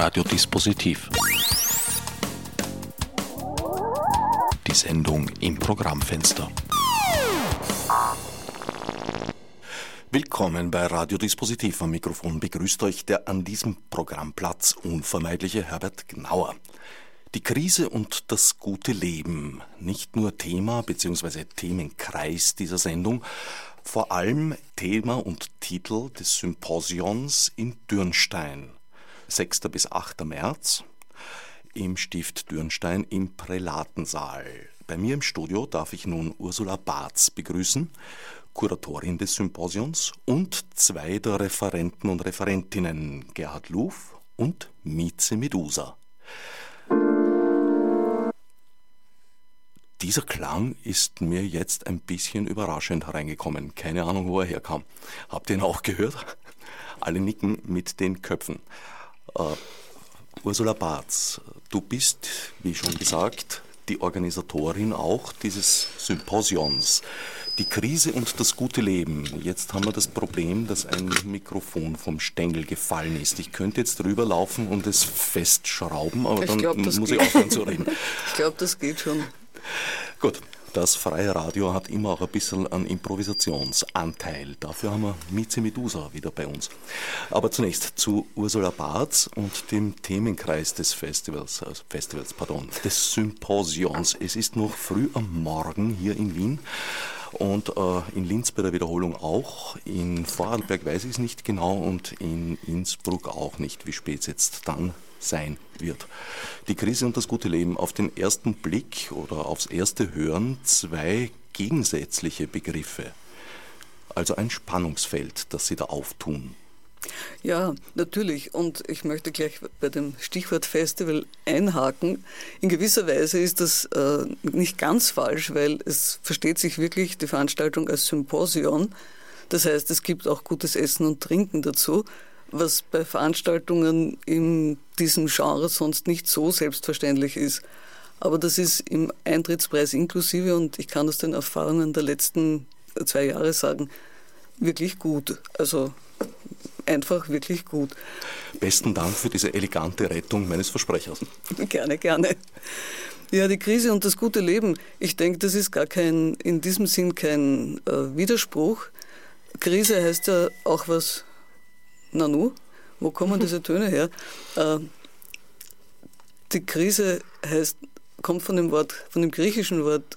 Radiodispositiv. Die Sendung im Programmfenster. Willkommen bei Radiodispositiv. Am Mikrofon begrüßt euch der an diesem Programmplatz unvermeidliche Herbert Gnauer. Die Krise und das gute Leben, nicht nur Thema bzw. Themenkreis dieser Sendung, vor allem Thema und Titel des Symposions in Dürnstein. 6. bis 8. März im Stift Dürnstein im Prälatensaal. Bei mir im Studio darf ich nun Ursula Barz begrüßen, Kuratorin des Symposions, und zwei der Referenten und Referentinnen, Gerhard Luf und Mieze Medusa. Dieser Klang ist mir jetzt ein bisschen überraschend hereingekommen. Keine Ahnung, wo er herkam. Habt ihr ihn auch gehört? Alle nicken mit den Köpfen. Uh, Ursula Barz, du bist, wie schon gesagt, die Organisatorin auch dieses Symposions. Die Krise und das gute Leben. Jetzt haben wir das Problem, dass ein Mikrofon vom Stängel gefallen ist. Ich könnte jetzt drüber laufen und es festschrauben, aber ich dann glaub, muss geht. ich aufhören zu reden. ich glaube, das geht schon. Gut, das freie Radio hat immer auch ein bisschen einen Improvisationsanteil. Dafür haben wir Mieze Medusa wieder bei uns. Aber zunächst zu Ursula Barth und dem Themenkreis des Festivals, äh Festivals, pardon, des Symposions. Es ist noch früh am Morgen hier in Wien. Und äh, in Linz bei der Wiederholung auch, in Vorarlberg weiß ich es nicht genau und in Innsbruck auch nicht, wie spät es jetzt dann sein wird. Die Krise und das gute Leben auf den ersten Blick oder aufs erste Hören zwei gegensätzliche Begriffe. Also ein Spannungsfeld, das Sie da auftun. Ja, natürlich. Und ich möchte gleich bei dem Stichwort Festival einhaken. In gewisser Weise ist das äh, nicht ganz falsch, weil es versteht sich wirklich die Veranstaltung als Symposion. Das heißt, es gibt auch gutes Essen und Trinken dazu was bei Veranstaltungen in diesem Genre sonst nicht so selbstverständlich ist. Aber das ist im Eintrittspreis inklusive und ich kann aus den Erfahrungen der letzten zwei Jahre sagen, wirklich gut. Also einfach wirklich gut. Besten Dank für diese elegante Rettung meines Versprechers. Gerne, gerne. Ja, die Krise und das gute Leben. Ich denke, das ist gar kein, in diesem Sinn kein äh, Widerspruch. Krise heißt ja auch was Nanu, wo kommen diese Töne her? Äh, die Krise heißt, kommt von dem Wort, von dem griechischen Wort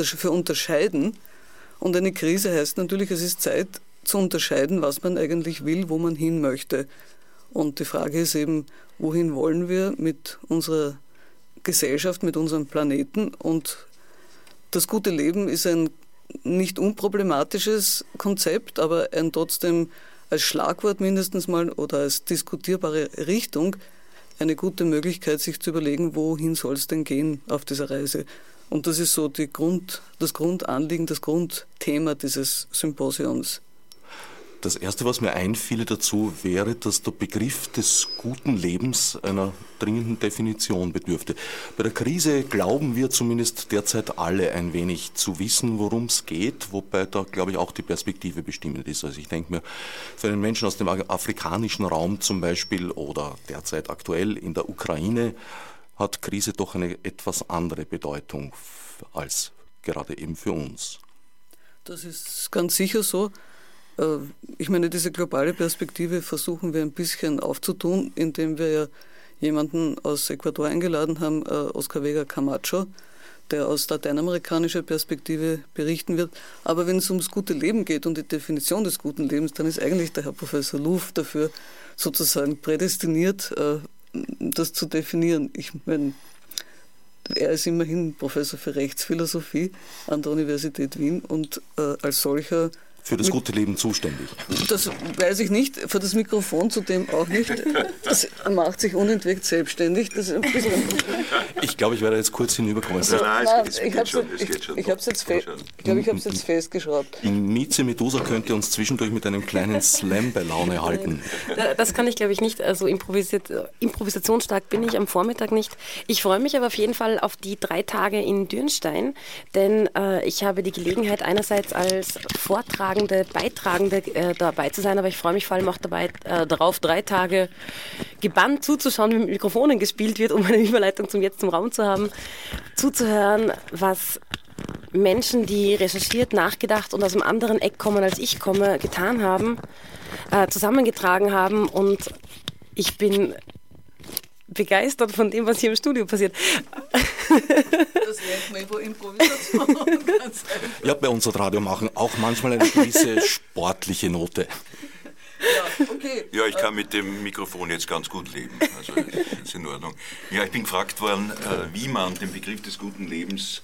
für unterscheiden. Und eine Krise heißt natürlich, es ist Zeit zu unterscheiden, was man eigentlich will, wo man hin möchte. Und die Frage ist eben, wohin wollen wir mit unserer Gesellschaft, mit unserem Planeten? Und das gute Leben ist ein nicht unproblematisches Konzept, aber ein trotzdem als Schlagwort mindestens mal oder als diskutierbare Richtung eine gute Möglichkeit, sich zu überlegen, wohin soll es denn gehen auf dieser Reise. Und das ist so die Grund, das Grundanliegen, das Grundthema dieses Symposions. Das Erste, was mir einfiele dazu, wäre, dass der Begriff des guten Lebens einer dringenden Definition bedürfte. Bei der Krise glauben wir zumindest derzeit alle ein wenig zu wissen, worum es geht, wobei da, glaube ich, auch die Perspektive bestimmend ist. Also ich denke mir, für einen Menschen aus dem afrikanischen Raum zum Beispiel oder derzeit aktuell in der Ukraine hat Krise doch eine etwas andere Bedeutung als gerade eben für uns. Das ist ganz sicher so. Äh, ich meine, diese globale Perspektive versuchen wir ein bisschen aufzutun, indem wir ja jemanden aus Ecuador eingeladen haben, äh, Oscar Vega Camacho, der aus lateinamerikanischer Perspektive berichten wird. Aber wenn es ums gute Leben geht und die Definition des guten Lebens, dann ist eigentlich der Herr Professor Luff dafür sozusagen prädestiniert, äh, das zu definieren. Ich meine, er ist immerhin Professor für Rechtsphilosophie an der Universität Wien und als solcher für das gute Leben zuständig? Das weiß ich nicht, für das Mikrofon zudem auch nicht. Das macht sich unentwegt selbstständig. Das ist ein bisschen ich glaube, ich werde jetzt kurz hinüberkommen. Also, nein, es, ich habe es jetzt, fe glaub, ich jetzt festgeschraubt. Mieze Medusa könnte uns zwischendurch mit einem kleinen Slam bei Laune halten. Das kann ich, glaube ich, nicht. Also improvisiert, improvisationsstark bin ich am Vormittag nicht. Ich freue mich aber auf jeden Fall auf die drei Tage in Dürnstein, denn äh, ich habe die Gelegenheit einerseits als Vortrag tragende, beitragende äh, dabei zu sein, aber ich freue mich vor allem auch dabei, äh, darauf, drei Tage gebannt zuzuschauen, wie mit Mikrofonen gespielt wird, um eine Überleitung zum Jetzt zum Raum zu haben, zuzuhören, was Menschen, die recherchiert, nachgedacht und aus einem anderen Eck kommen, als ich komme, getan haben, äh, zusammengetragen haben und ich bin begeistert von dem, was hier im Studio passiert. Das lernt man über Improvisation. ja, bei uns hat Radio machen auch manchmal eine gewisse sportliche Note. Ja, okay. ja, ich kann mit dem Mikrofon jetzt ganz gut leben. Also ist in Ordnung. Ja, ich bin gefragt worden, äh, wie man den Begriff des guten Lebens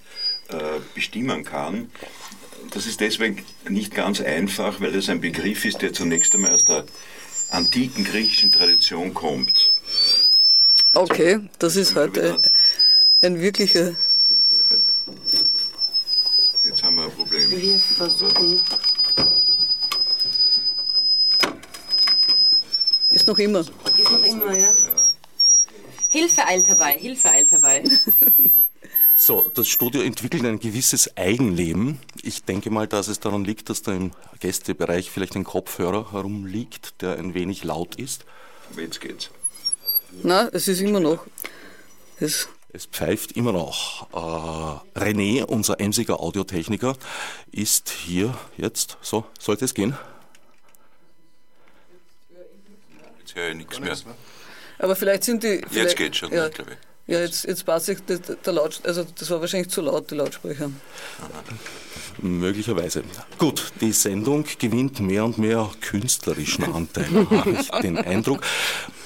äh, bestimmen kann. Das ist deswegen nicht ganz einfach, weil es ein Begriff ist, der zunächst einmal aus der antiken griechischen Tradition kommt. Okay, das ist heute ein wirklicher. Jetzt haben wir ein Problem. Wir versuchen. Ist noch immer. Ist noch immer, ja. Hilfe eilt herbei, Hilfe eilt herbei. So, das Studio entwickelt ein gewisses Eigenleben. Ich denke mal, dass es daran liegt, dass da im Gästebereich vielleicht ein Kopfhörer herumliegt, der ein wenig laut ist. Jetzt geht's. Na, es ist immer noch. Es, es pfeift immer noch. Äh, René, unser emsiger Audiotechniker, ist hier jetzt. So, sollte es gehen? Jetzt höre ich nichts mehr. Aber vielleicht sind die. Vielleicht, jetzt geht's schon, ja, glaube ich. Ja, jetzt, jetzt passt sich der, der Laut, also das war wahrscheinlich zu laut, die Lautsprecher. Möglicherweise. Gut, die Sendung gewinnt mehr und mehr künstlerischen Anteil, habe ich den Eindruck.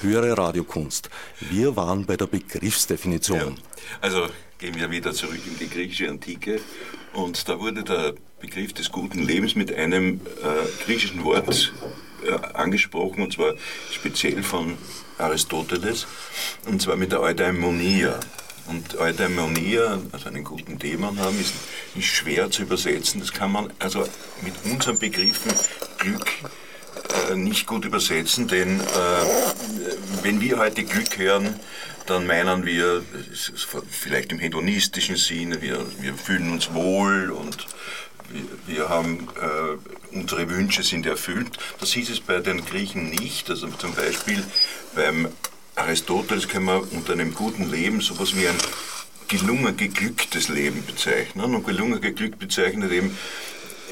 Höhere Radiokunst. Wir waren bei der Begriffsdefinition. Ja, also gehen wir wieder zurück in die griechische Antike und da wurde der Begriff des guten Lebens mit einem äh, griechischen Wort äh, angesprochen und zwar speziell von Aristoteles, und zwar mit der Eudaimonia. Und Eudaimonia, also einen guten Dämon haben, ist nicht schwer zu übersetzen. Das kann man also mit unseren Begriffen Glück äh, nicht gut übersetzen, denn äh, wenn wir heute Glück hören, dann meinen wir, vielleicht im hedonistischen Sinne, wir, wir fühlen uns wohl und wir, wir haben, äh, unsere Wünsche sind erfüllt. Das hieß es bei den Griechen nicht. Also zum Beispiel beim Aristoteles können wir unter einem guten Leben sowas wie ein gelungen geglücktes Leben bezeichnen. Und gelungen geglückt bezeichnet eben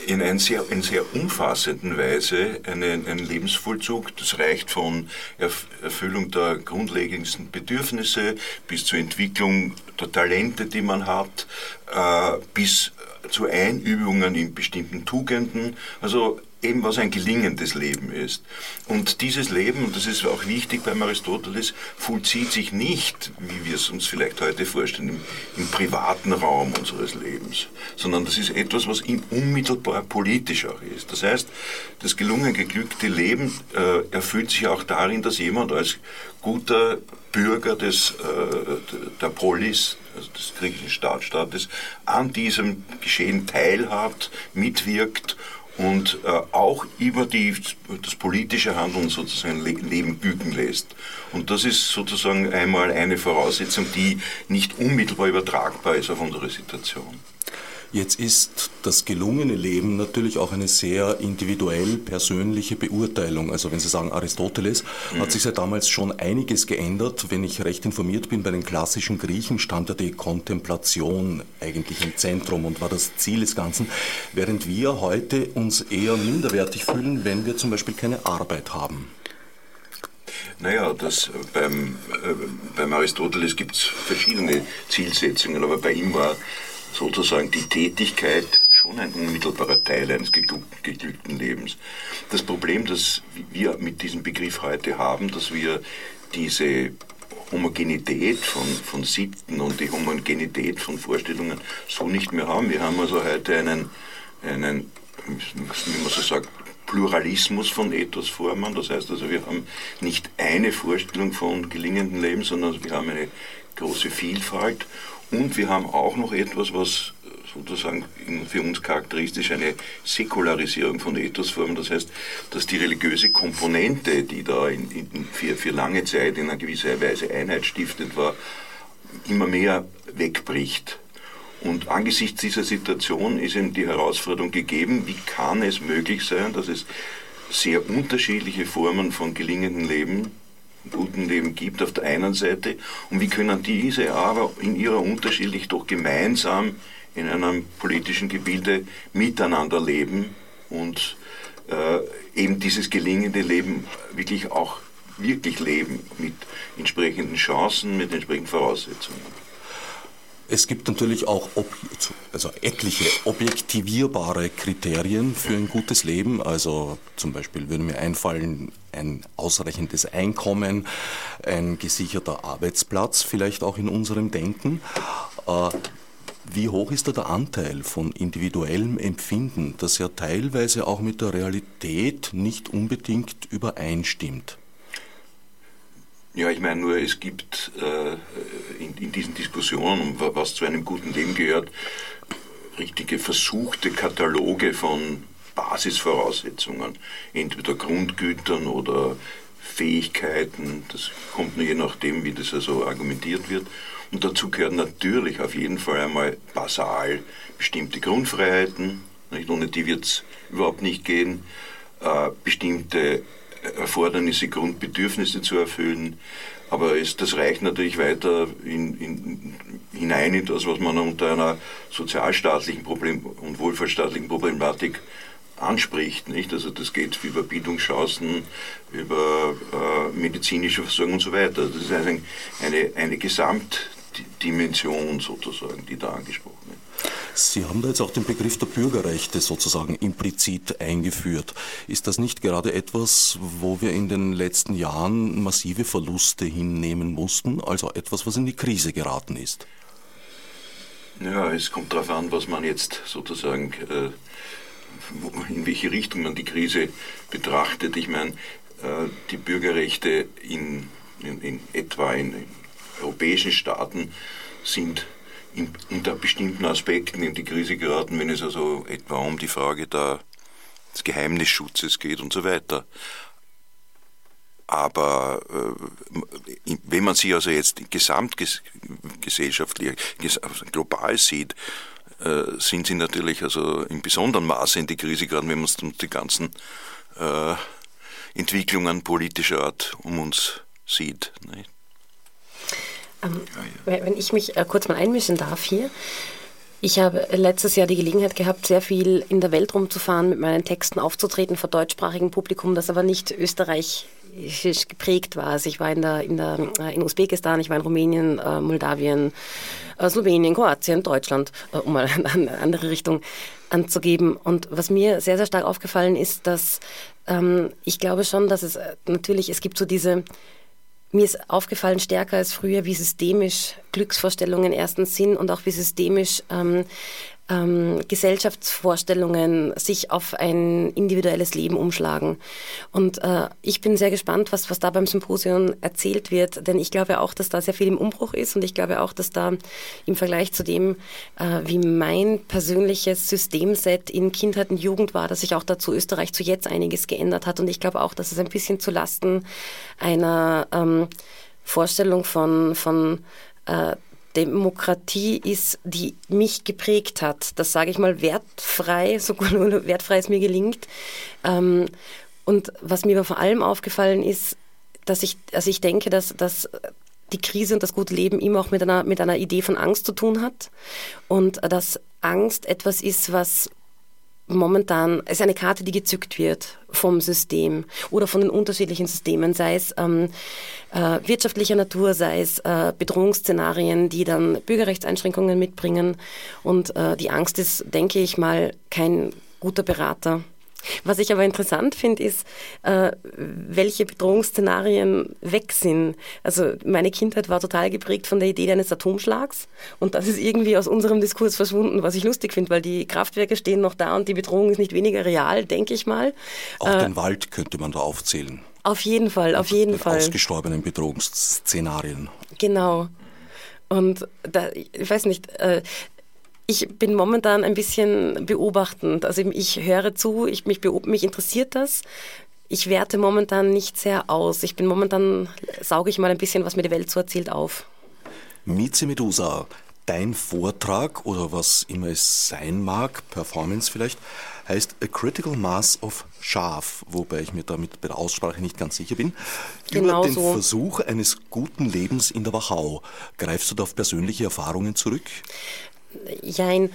in einer sehr, in sehr umfassenden Weise einen, einen Lebensvollzug. Das reicht von Erfüllung der grundlegendsten Bedürfnisse bis zur Entwicklung der Talente, die man hat, äh, bis zu Einübungen in bestimmten Tugenden. Also eben was ein gelingendes Leben ist. Und dieses Leben, und das ist auch wichtig beim Aristoteles, vollzieht sich nicht, wie wir es uns vielleicht heute vorstellen, im, im privaten Raum unseres Lebens, sondern das ist etwas, was unmittelbar politisch auch ist. Das heißt, das gelungen geglückte Leben äh, erfüllt sich auch darin, dass jemand als guter Bürger des, äh, der Polis, also des griechischen Staatsstaates, an diesem Geschehen teilhat, mitwirkt und äh, auch über die, das politische Handeln sozusagen Leben bügen lässt. Und das ist sozusagen einmal eine Voraussetzung, die nicht unmittelbar übertragbar ist auf unsere Situation. Jetzt ist das gelungene Leben natürlich auch eine sehr individuell persönliche Beurteilung. Also wenn Sie sagen Aristoteles, mhm. hat sich seit damals schon einiges geändert. Wenn ich recht informiert bin, bei den klassischen Griechen stand ja die Kontemplation eigentlich im Zentrum und war das Ziel des Ganzen, während wir heute uns eher minderwertig fühlen, wenn wir zum Beispiel keine Arbeit haben. Naja, das, beim, äh, beim Aristoteles gibt es verschiedene Zielsetzungen, aber bei ihm war sozusagen die Tätigkeit schon ein unmittelbarer Teil eines geglückten Lebens. Das Problem, das wir mit diesem Begriff heute haben, dass wir diese Homogenität von, von Sitten und die Homogenität von Vorstellungen so nicht mehr haben. Wir haben also heute einen, einen wie man so sagt, Pluralismus von Ethosformen. Das heißt also, wir haben nicht eine Vorstellung von gelingendem Leben, sondern wir haben eine große Vielfalt und wir haben auch noch etwas, was sozusagen für uns charakteristisch eine Säkularisierung von Ethosformen. Das heißt, dass die religiöse Komponente, die da in, in, für, für lange Zeit in einer gewisser Weise einheitsstiftend war, immer mehr wegbricht. Und angesichts dieser Situation ist eben die Herausforderung gegeben, wie kann es möglich sein, dass es sehr unterschiedliche Formen von gelingendem Leben, guten Leben gibt auf der einen Seite und wie können diese aber in ihrer unterschiedlich doch gemeinsam in einem politischen Gebilde miteinander leben und äh, eben dieses gelingende Leben wirklich auch wirklich leben mit entsprechenden Chancen, mit entsprechenden Voraussetzungen. Es gibt natürlich auch also etliche objektivierbare Kriterien für ein gutes Leben. Also zum Beispiel würde mir einfallen, ein ausreichendes Einkommen, ein gesicherter Arbeitsplatz, vielleicht auch in unserem Denken. Äh, wie hoch ist da der Anteil von individuellem Empfinden, das ja teilweise auch mit der Realität nicht unbedingt übereinstimmt? Ja, ich meine nur, es gibt äh, in, in, diesen Diskussionen, was zu einem guten Leben gehört, richtige versuchte Kataloge von Basisvoraussetzungen, entweder Grundgütern oder Fähigkeiten, das kommt nur je nachdem, wie das also argumentiert wird. Und dazu gehören natürlich auf jeden Fall einmal basal bestimmte Grundfreiheiten, nicht? ohne die wird es überhaupt nicht gehen, äh, bestimmte Erfordernisse, Grundbedürfnisse zu erfüllen. Aber es, das reicht natürlich weiter in, in, hinein in das, was man unter einer sozialstaatlichen Problem und wohlfahrtsstaatlichen Problematik anspricht. Nicht? Also das geht über Bildungschancen, über äh, medizinische Versorgung und so weiter. Das ist eine, eine, eine Gesamtdimension sozusagen, die da angesprochen wird. Sie haben da jetzt auch den Begriff der Bürgerrechte sozusagen implizit eingeführt. Ist das nicht gerade etwas, wo wir in den letzten Jahren massive Verluste hinnehmen mussten, also etwas, was in die Krise geraten ist? Ja, es kommt darauf an, was man jetzt sozusagen, äh, in welche Richtung man die Krise betrachtet. Ich meine, äh, die Bürgerrechte in, in, in etwa in, in europäischen Staaten sind in, unter bestimmten Aspekten in die Krise geraten, wenn es also etwa um die Frage der, des Geheimnisschutzes geht und so weiter. Aber äh, wenn man sie also jetzt gesamtgesellschaftlich, global sieht, äh, sind sie natürlich also in besonderem Maße in die Krise geraten, wenn man uns die ganzen äh, Entwicklungen politischer Art um uns sieht. Nicht? Ähm, wenn ich mich äh, kurz mal einmischen darf hier. Ich habe letztes Jahr die Gelegenheit gehabt, sehr viel in der Welt rumzufahren, mit meinen Texten aufzutreten vor deutschsprachigem Publikum, das aber nicht österreichisch geprägt war. Also ich war in, der, in, der, äh, in Usbekistan, ich war in Rumänien, äh, Moldawien, äh, Slowenien, Kroatien, Deutschland, äh, um mal eine andere Richtung anzugeben. Und was mir sehr, sehr stark aufgefallen ist, dass ähm, ich glaube schon, dass es äh, natürlich, es gibt so diese mir ist aufgefallen stärker als früher, wie systemisch Glücksvorstellungen erstens sind und auch wie systemisch ähm, ähm, Gesellschaftsvorstellungen sich auf ein individuelles Leben umschlagen. Und äh, ich bin sehr gespannt, was, was da beim Symposium erzählt wird, denn ich glaube auch, dass da sehr viel im Umbruch ist und ich glaube auch, dass da im Vergleich zu dem, äh, wie mein persönliches Systemset in Kindheit und Jugend war, dass sich auch dazu Österreich zu jetzt einiges geändert hat. Und ich glaube auch, dass es ein bisschen zu Lasten einer ähm, Vorstellung von, von äh, Demokratie ist, die mich geprägt hat. Das sage ich mal wertfrei, so wertfrei es mir gelingt. Ähm, und was mir aber vor allem aufgefallen ist, dass ich, also ich denke, dass, dass die Krise und das gute Leben immer auch mit einer, mit einer Idee von Angst zu tun hat. Und dass Angst etwas ist, was momentan ist eine Karte, die gezückt wird vom System oder von den unterschiedlichen Systemen, sei es ähm, äh, wirtschaftlicher Natur, sei es äh, Bedrohungsszenarien, die dann Bürgerrechtseinschränkungen mitbringen. Und äh, die Angst ist, denke ich mal, kein guter Berater. Was ich aber interessant finde, ist, äh, welche Bedrohungsszenarien weg sind. Also meine Kindheit war total geprägt von der Idee eines Atomschlags und das ist irgendwie aus unserem Diskurs verschwunden, was ich lustig finde, weil die Kraftwerke stehen noch da und die Bedrohung ist nicht weniger real, denke ich mal. Auch äh, den Wald könnte man da aufzählen. Auf jeden Fall, auf jeden Fall. Ausgestorbenen Bedrohungsszenarien. Genau. Und da, ich weiß nicht, äh, ich bin momentan ein bisschen beobachtend. Also ich höre zu, ich, mich, mich interessiert das. Ich werte momentan nicht sehr aus. Ich bin momentan, sauge ich mal ein bisschen, was mir die Welt so erzählt, auf. Mieze Medusa, Dein Vortrag oder was immer es sein mag, Performance vielleicht, heißt A Critical Mass of Schaf, wobei ich mir damit bei der Aussprache nicht ganz sicher bin. Genau Über den so. Versuch eines guten Lebens in der Wachau. Greifst du da auf persönliche Erfahrungen zurück? Jein.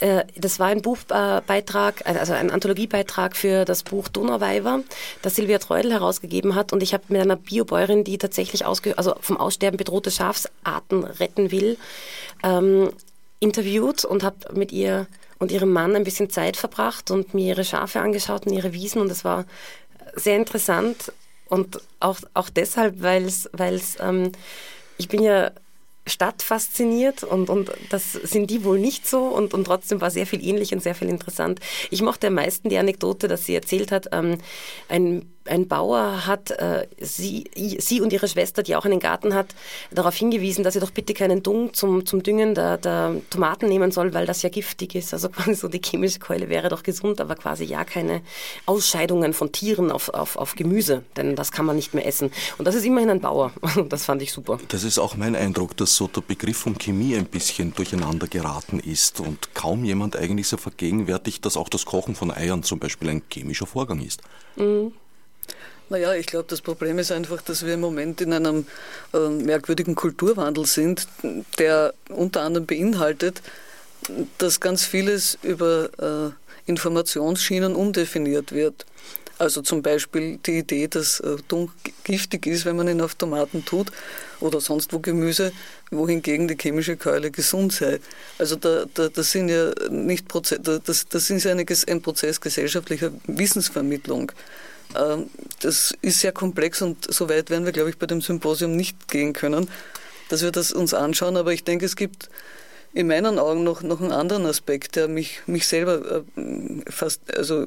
Äh, Das war ein Buchbeitrag, also ein Anthologiebeitrag für das Buch Donauweiber, das Silvia Treudel herausgegeben hat. Und ich habe mit einer Biobäuerin, die tatsächlich also vom Aussterben bedrohte Schafsarten retten will, ähm, interviewt und habe mit ihr und ihrem Mann ein bisschen Zeit verbracht und mir ihre Schafe angeschaut und ihre Wiesen. Und es war sehr interessant und auch, auch deshalb, weil es, ähm, ich bin ja stadtfasziniert und, und das sind die wohl nicht so und, und trotzdem war sehr viel ähnlich und sehr viel interessant. Ich mochte am meisten die Anekdote, dass sie erzählt hat, ähm, ein ein Bauer hat äh, sie, sie und ihre Schwester, die auch einen Garten hat, darauf hingewiesen, dass sie doch bitte keinen Dung zum, zum Düngen der, der Tomaten nehmen soll, weil das ja giftig ist. Also quasi so die chemische Keule wäre doch gesund, aber quasi ja keine Ausscheidungen von Tieren auf, auf, auf Gemüse, denn das kann man nicht mehr essen. Und das ist immerhin ein Bauer. Das fand ich super. Das ist auch mein Eindruck, dass so der Begriff von Chemie ein bisschen durcheinander geraten ist und kaum jemand eigentlich so vergegenwärtigt, dass auch das Kochen von Eiern zum Beispiel ein chemischer Vorgang ist. Mhm. Naja, ich glaube, das Problem ist einfach, dass wir im Moment in einem äh, merkwürdigen Kulturwandel sind, der unter anderem beinhaltet, dass ganz vieles über äh, Informationsschienen umdefiniert wird. Also zum Beispiel die Idee, dass äh, giftig ist, wenn man ihn auf Tomaten tut oder sonst wo Gemüse, wohingegen die chemische Keule gesund sei. Also da, da, das sind ja nicht Proze das, das ist ja eine, ein Prozess gesellschaftlicher Wissensvermittlung. Ähm, das ist sehr komplex und so weit werden wir, glaube ich, bei dem Symposium nicht gehen können, dass wir das uns anschauen. Aber ich denke, es gibt in meinen Augen noch, noch einen anderen Aspekt, der mich, mich selber äh, fast, also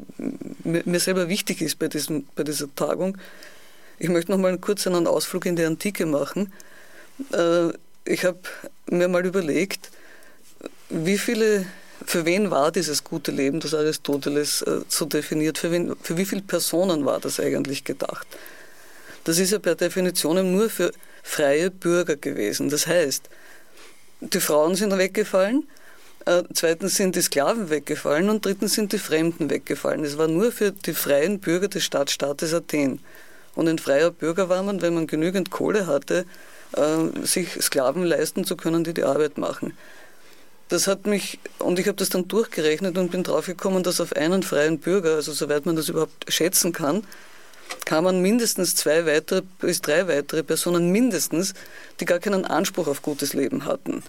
mir, selber wichtig ist bei, diesem, bei dieser Tagung. Ich möchte noch mal kurz einen Ausflug in die Antike machen. Äh, ich habe mir mal überlegt, wie viele für wen war dieses gute Leben, das Aristoteles äh, so definiert? Für, wen, für wie viele Personen war das eigentlich gedacht? Das ist ja per Definition nur für freie Bürger gewesen. Das heißt, die Frauen sind weggefallen, äh, zweitens sind die Sklaven weggefallen und drittens sind die Fremden weggefallen. Es war nur für die freien Bürger des Stadtstaates Athen. Und ein freier Bürger war man, wenn man genügend Kohle hatte, äh, sich Sklaven leisten zu können, die die Arbeit machen. Das hat mich, und ich habe das dann durchgerechnet und bin draufgekommen, dass auf einen freien Bürger, also soweit man das überhaupt schätzen kann, kann man mindestens zwei weitere bis drei weitere Personen mindestens, die gar keinen Anspruch auf gutes Leben hatten.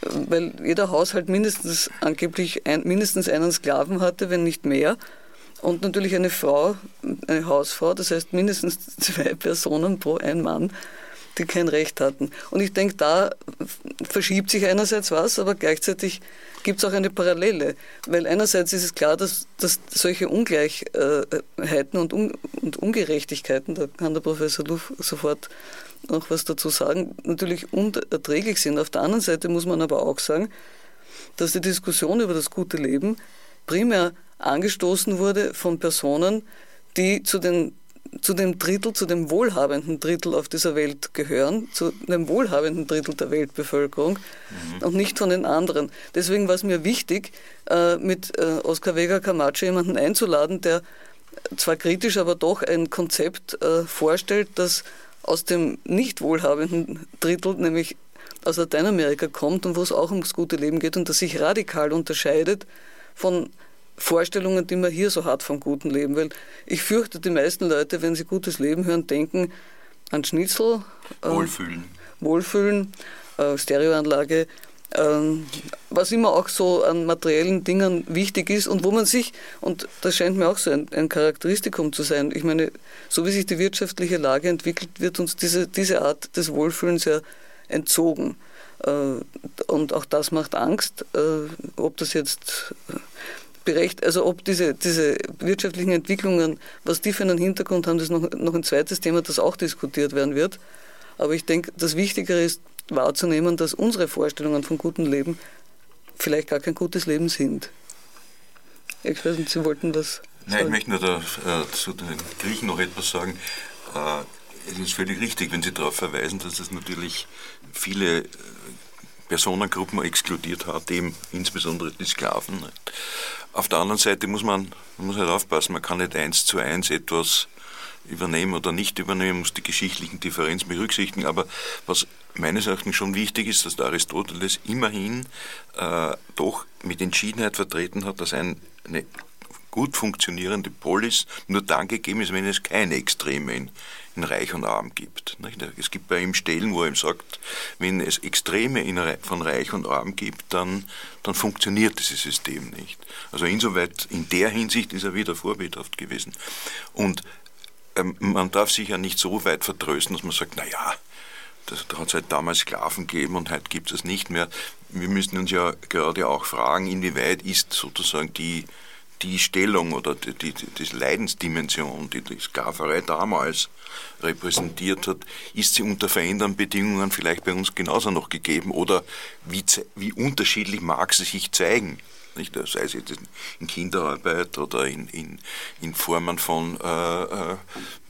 Weil jeder Haushalt mindestens angeblich ein, mindestens einen Sklaven hatte, wenn nicht mehr. Und natürlich eine Frau, eine Hausfrau, das heißt mindestens zwei Personen pro ein Mann die kein Recht hatten. Und ich denke, da verschiebt sich einerseits was, aber gleichzeitig gibt es auch eine Parallele. Weil einerseits ist es klar, dass, dass solche Ungleichheiten und, Un und Ungerechtigkeiten, da kann der Professor Luff sofort noch was dazu sagen, natürlich unerträglich sind. Auf der anderen Seite muss man aber auch sagen, dass die Diskussion über das gute Leben primär angestoßen wurde von Personen, die zu den zu dem Drittel, zu dem wohlhabenden Drittel auf dieser Welt gehören, zu dem wohlhabenden Drittel der Weltbevölkerung mhm. und nicht von den anderen. Deswegen war es mir wichtig, äh, mit äh, Oscar Vega Camacho jemanden einzuladen, der zwar kritisch, aber doch ein Konzept äh, vorstellt, das aus dem nicht wohlhabenden Drittel, nämlich aus Lateinamerika kommt und wo es auch ums gute Leben geht und das sich radikal unterscheidet von Vorstellungen, die man hier so hat vom guten Leben. Weil ich fürchte, die meisten Leute, wenn sie gutes Leben hören, denken an Schnitzel. Äh, Wohlfühlen. Wohlfühlen, äh, Stereoanlage, äh, was immer auch so an materiellen Dingen wichtig ist und wo man sich, und das scheint mir auch so ein, ein Charakteristikum zu sein, ich meine, so wie sich die wirtschaftliche Lage entwickelt, wird uns diese, diese Art des Wohlfühlens ja entzogen. Äh, und auch das macht Angst, äh, ob das jetzt berecht, also ob diese, diese wirtschaftlichen Entwicklungen, was die für einen Hintergrund haben, das ist noch, noch ein zweites Thema, das auch diskutiert werden wird. Aber ich denke, das Wichtigere ist wahrzunehmen, dass unsere Vorstellungen von gutem Leben vielleicht gar kein gutes Leben sind. Ich weiß nicht, Sie wollten was Nein, ich möchte nur da, äh, zu den Griechen noch etwas sagen. Äh, es ist völlig richtig, wenn Sie darauf verweisen, dass es natürlich viele äh, Personengruppen exkludiert hat, eben insbesondere die Sklaven. Auf der anderen Seite muss man, man muss halt aufpassen, man kann nicht eins zu eins etwas übernehmen oder nicht übernehmen, muss die geschichtlichen Differenzen berücksichtigen. Aber was meines Erachtens schon wichtig ist, dass der Aristoteles immerhin äh, doch mit Entschiedenheit vertreten hat, dass ein, eine gut funktionierende Polis nur dann gegeben ist, wenn es keine Extreme in, in Reich und Arm gibt. Es gibt bei ihm Stellen, wo er ihm sagt, wenn es Extreme von Reich und Arm gibt, dann, dann funktioniert dieses System nicht. Also insoweit, in der Hinsicht ist er wieder vorbildhaft gewesen. Und ähm, man darf sich ja nicht so weit vertrösten, dass man sagt, naja, da hat es halt damals Sklaven gegeben und heute gibt es nicht mehr. Wir müssen uns ja gerade auch fragen, inwieweit ist sozusagen die die Stellung oder die, die, die Leidensdimension, die die Sklaverei damals repräsentiert hat, ist sie unter verändernden Bedingungen vielleicht bei uns genauso noch gegeben oder wie, wie unterschiedlich mag sie sich zeigen? Nicht? Sei es jetzt in Kinderarbeit oder in, in, in Formen von äh, äh,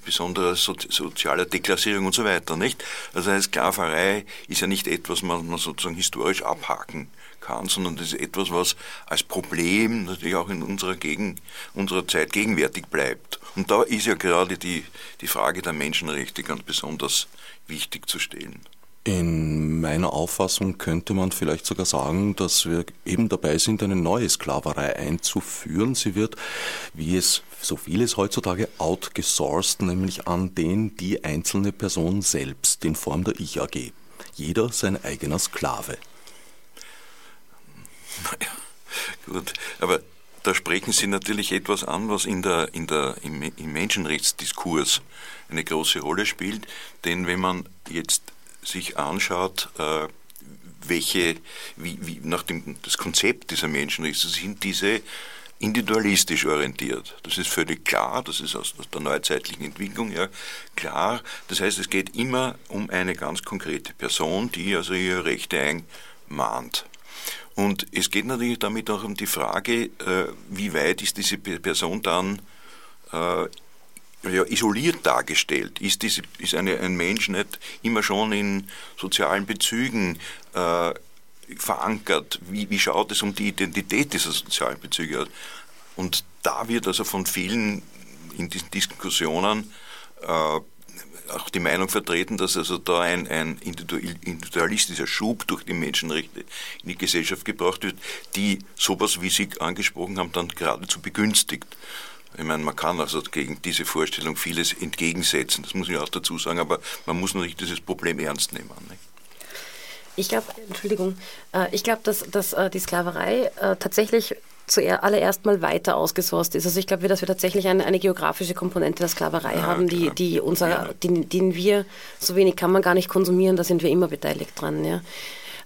besonderer so, sozialer Deklassierung und so weiter. Nicht? Also eine Sklaverei ist ja nicht etwas, was man sozusagen historisch abhaken kann, sondern das ist etwas, was als Problem natürlich auch in unserer, Gegen, unserer Zeit gegenwärtig bleibt. Und da ist ja gerade die, die Frage der Menschenrechte ganz besonders wichtig zu stellen. In meiner Auffassung könnte man vielleicht sogar sagen, dass wir eben dabei sind, eine neue Sklaverei einzuführen. Sie wird, wie es so vieles heutzutage, outgesourced, nämlich an den die einzelne Person selbst in Form der Ich-AG. Jeder sein eigener Sklave. Naja, gut. Aber da sprechen Sie natürlich etwas an, was in der, in der, im, im Menschenrechtsdiskurs eine große Rolle spielt. Denn wenn man jetzt sich anschaut, äh, welche, wie, wie, nach dem das Konzept dieser Menschenrechte sind diese individualistisch orientiert. Das ist völlig klar, das ist aus der neuzeitlichen Entwicklung ja klar. Das heißt, es geht immer um eine ganz konkrete Person, die also ihre Rechte einmahnt. Und es geht natürlich damit auch um die Frage, äh, wie weit ist diese Person dann äh, ja, isoliert dargestellt? Ist, diese, ist eine, ein Mensch nicht immer schon in sozialen Bezügen äh, verankert? Wie, wie schaut es um die Identität dieser sozialen Bezüge aus? Und da wird also von vielen in diesen Diskussionen äh, auch die Meinung vertreten, dass also da ein, ein individualistischer Schub durch die Menschenrechte in die Gesellschaft gebracht wird, die sowas, wie Sie angesprochen haben, dann geradezu begünstigt. Ich meine, man kann also gegen diese Vorstellung vieles entgegensetzen, das muss ich auch dazu sagen, aber man muss natürlich dieses Problem ernst nehmen. Nicht? Ich glaube, Entschuldigung, äh, ich glaube, dass, dass äh, die Sklaverei äh, tatsächlich zuallererst mal weiter ausgesourced ist. Also ich glaube, dass wir tatsächlich eine, eine geografische Komponente der Sklaverei ja, haben, die, die unser, ja. den, den wir, so wenig kann man gar nicht konsumieren, da sind wir immer beteiligt dran. Ja.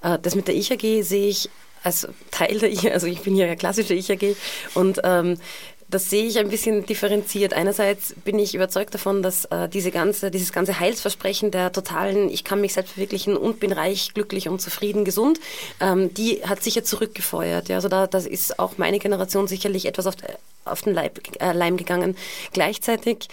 Äh, das mit der Ich-AG sehe ich als Teil der Ich, also ich bin ja klassische Ich-AG und ähm, das sehe ich ein bisschen differenziert. Einerseits bin ich überzeugt davon, dass äh, diese ganze, dieses ganze Heilsversprechen der totalen, ich kann mich selbst verwirklichen und bin reich, glücklich und zufrieden, gesund, ähm, die hat sicher zurückgefeuert. Ja, also da, das ist auch meine Generation sicherlich etwas auf, auf den Leib, äh, Leim gegangen. Gleichzeitig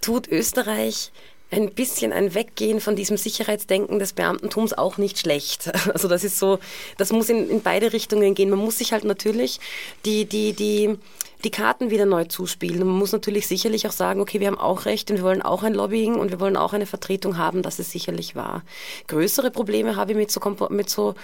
tut Österreich ein bisschen ein Weggehen von diesem Sicherheitsdenken des Beamtentums auch nicht schlecht. Also das ist so, das muss in, in beide Richtungen gehen. Man muss sich halt natürlich die, die, die, die Karten wieder neu zuspielen. Man muss natürlich sicherlich auch sagen, okay, wir haben auch Recht und wir wollen auch ein Lobbying und wir wollen auch eine Vertretung haben, das ist sicherlich wahr. Größere Probleme habe ich mit so, mit so,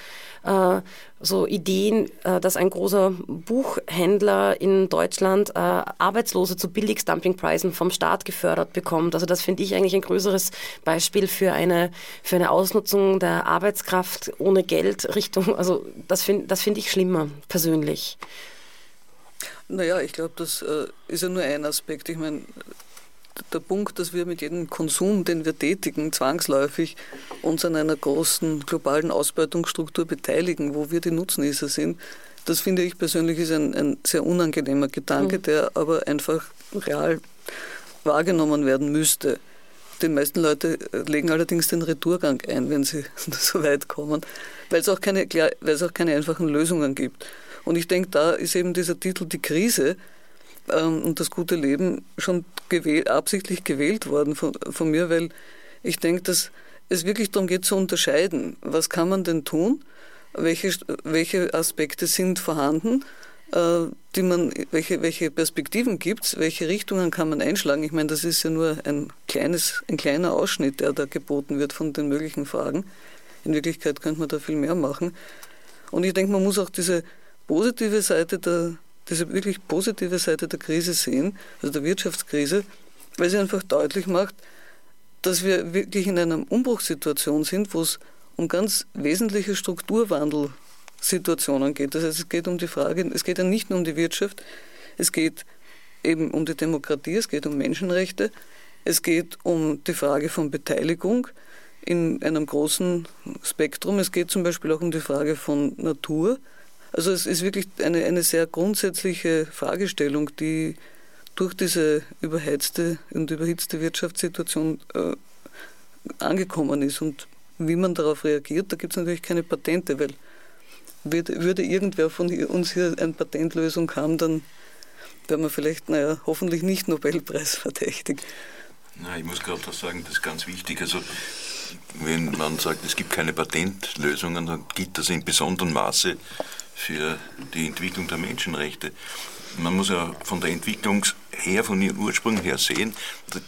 äh, so Ideen, äh, dass ein großer Buchhändler in Deutschland äh, Arbeitslose zu Billigstumpingpreisen vom Staat gefördert bekommt. Also das finde ich eigentlich ein größeres Beispiel für eine, für eine Ausnutzung der Arbeitskraft ohne Geld Richtung, also das finde das finde ich schlimmer, persönlich. Naja, ich glaube, das äh, ist ja nur ein Aspekt. Ich meine, der Punkt, dass wir mit jedem Konsum, den wir tätigen, zwangsläufig uns an einer großen globalen Ausbeutungsstruktur beteiligen, wo wir die Nutznießer sind, das finde ich persönlich ist ein, ein sehr unangenehmer Gedanke, mhm. der aber einfach real wahrgenommen werden müsste. Die meisten Leute legen allerdings den Retourgang ein, wenn sie so weit kommen, weil es auch keine, weil es auch keine einfachen Lösungen gibt. Und ich denke, da ist eben dieser Titel Die Krise ähm, und das gute Leben schon gewählt, absichtlich gewählt worden von, von mir, weil ich denke, dass es wirklich darum geht zu unterscheiden, was kann man denn tun, welche, welche Aspekte sind vorhanden, äh, die man, welche, welche Perspektiven gibt es, welche Richtungen kann man einschlagen. Ich meine, das ist ja nur ein, kleines, ein kleiner Ausschnitt, der da geboten wird von den möglichen Fragen. In Wirklichkeit könnte man da viel mehr machen. Und ich denke, man muss auch diese positive Seite der, diese wirklich positive Seite der Krise sehen, also der Wirtschaftskrise, weil sie einfach deutlich macht, dass wir wirklich in einer Umbruchssituation sind, wo es um ganz wesentliche Strukturwandelsituationen geht. Das heißt, es geht um die Frage, es geht ja nicht nur um die Wirtschaft, es geht eben um die Demokratie, es geht um Menschenrechte, es geht um die Frage von Beteiligung in einem großen Spektrum. Es geht zum Beispiel auch um die Frage von Natur. Also es ist wirklich eine, eine sehr grundsätzliche Fragestellung, die durch diese überheizte und überhitzte Wirtschaftssituation äh, angekommen ist. Und wie man darauf reagiert, da gibt es natürlich keine Patente, weil würde irgendwer von uns hier eine Patentlösung haben, dann wäre man vielleicht, naja, hoffentlich nicht Nobelpreis verdächtig. Na, ich muss gerade auch sagen, das ist ganz wichtig. Also, wenn man sagt, es gibt keine Patentlösungen, dann gilt das in besonderem Maße für die Entwicklung der Menschenrechte. Man muss ja von der Entwicklung her, von ihren Ursprüngen her sehen,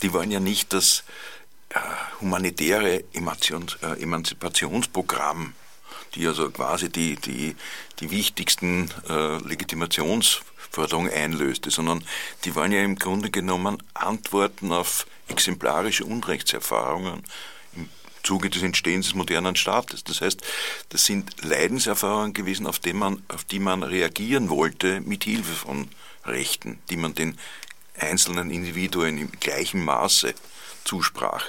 die waren ja nicht das äh, humanitäre äh, Emanzipationsprogramm, die also quasi die, die, die wichtigsten äh, Legitimationsforderungen einlöste, sondern die waren ja im Grunde genommen Antworten auf exemplarische Unrechtserfahrungen Zuge des Entstehens des modernen Staates. Das heißt, das sind Leidenserfahrungen gewesen, auf die man, auf die man reagieren wollte mit Hilfe von Rechten, die man den einzelnen Individuen im gleichen Maße zusprach.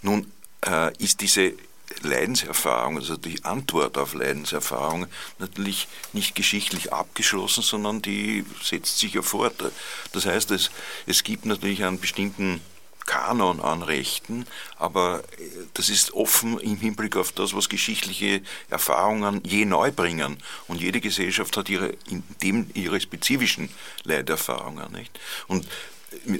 Nun äh, ist diese Leidenserfahrung, also die Antwort auf Leidenserfahrung, natürlich nicht geschichtlich abgeschlossen, sondern die setzt sich ja fort. Das heißt, es, es gibt natürlich einen bestimmten Kanon an Rechten, aber das ist offen im Hinblick auf das, was geschichtliche Erfahrungen je neu bringen. Und jede Gesellschaft hat ihre, in dem ihre spezifischen Leiterfahrungen. Nicht? Und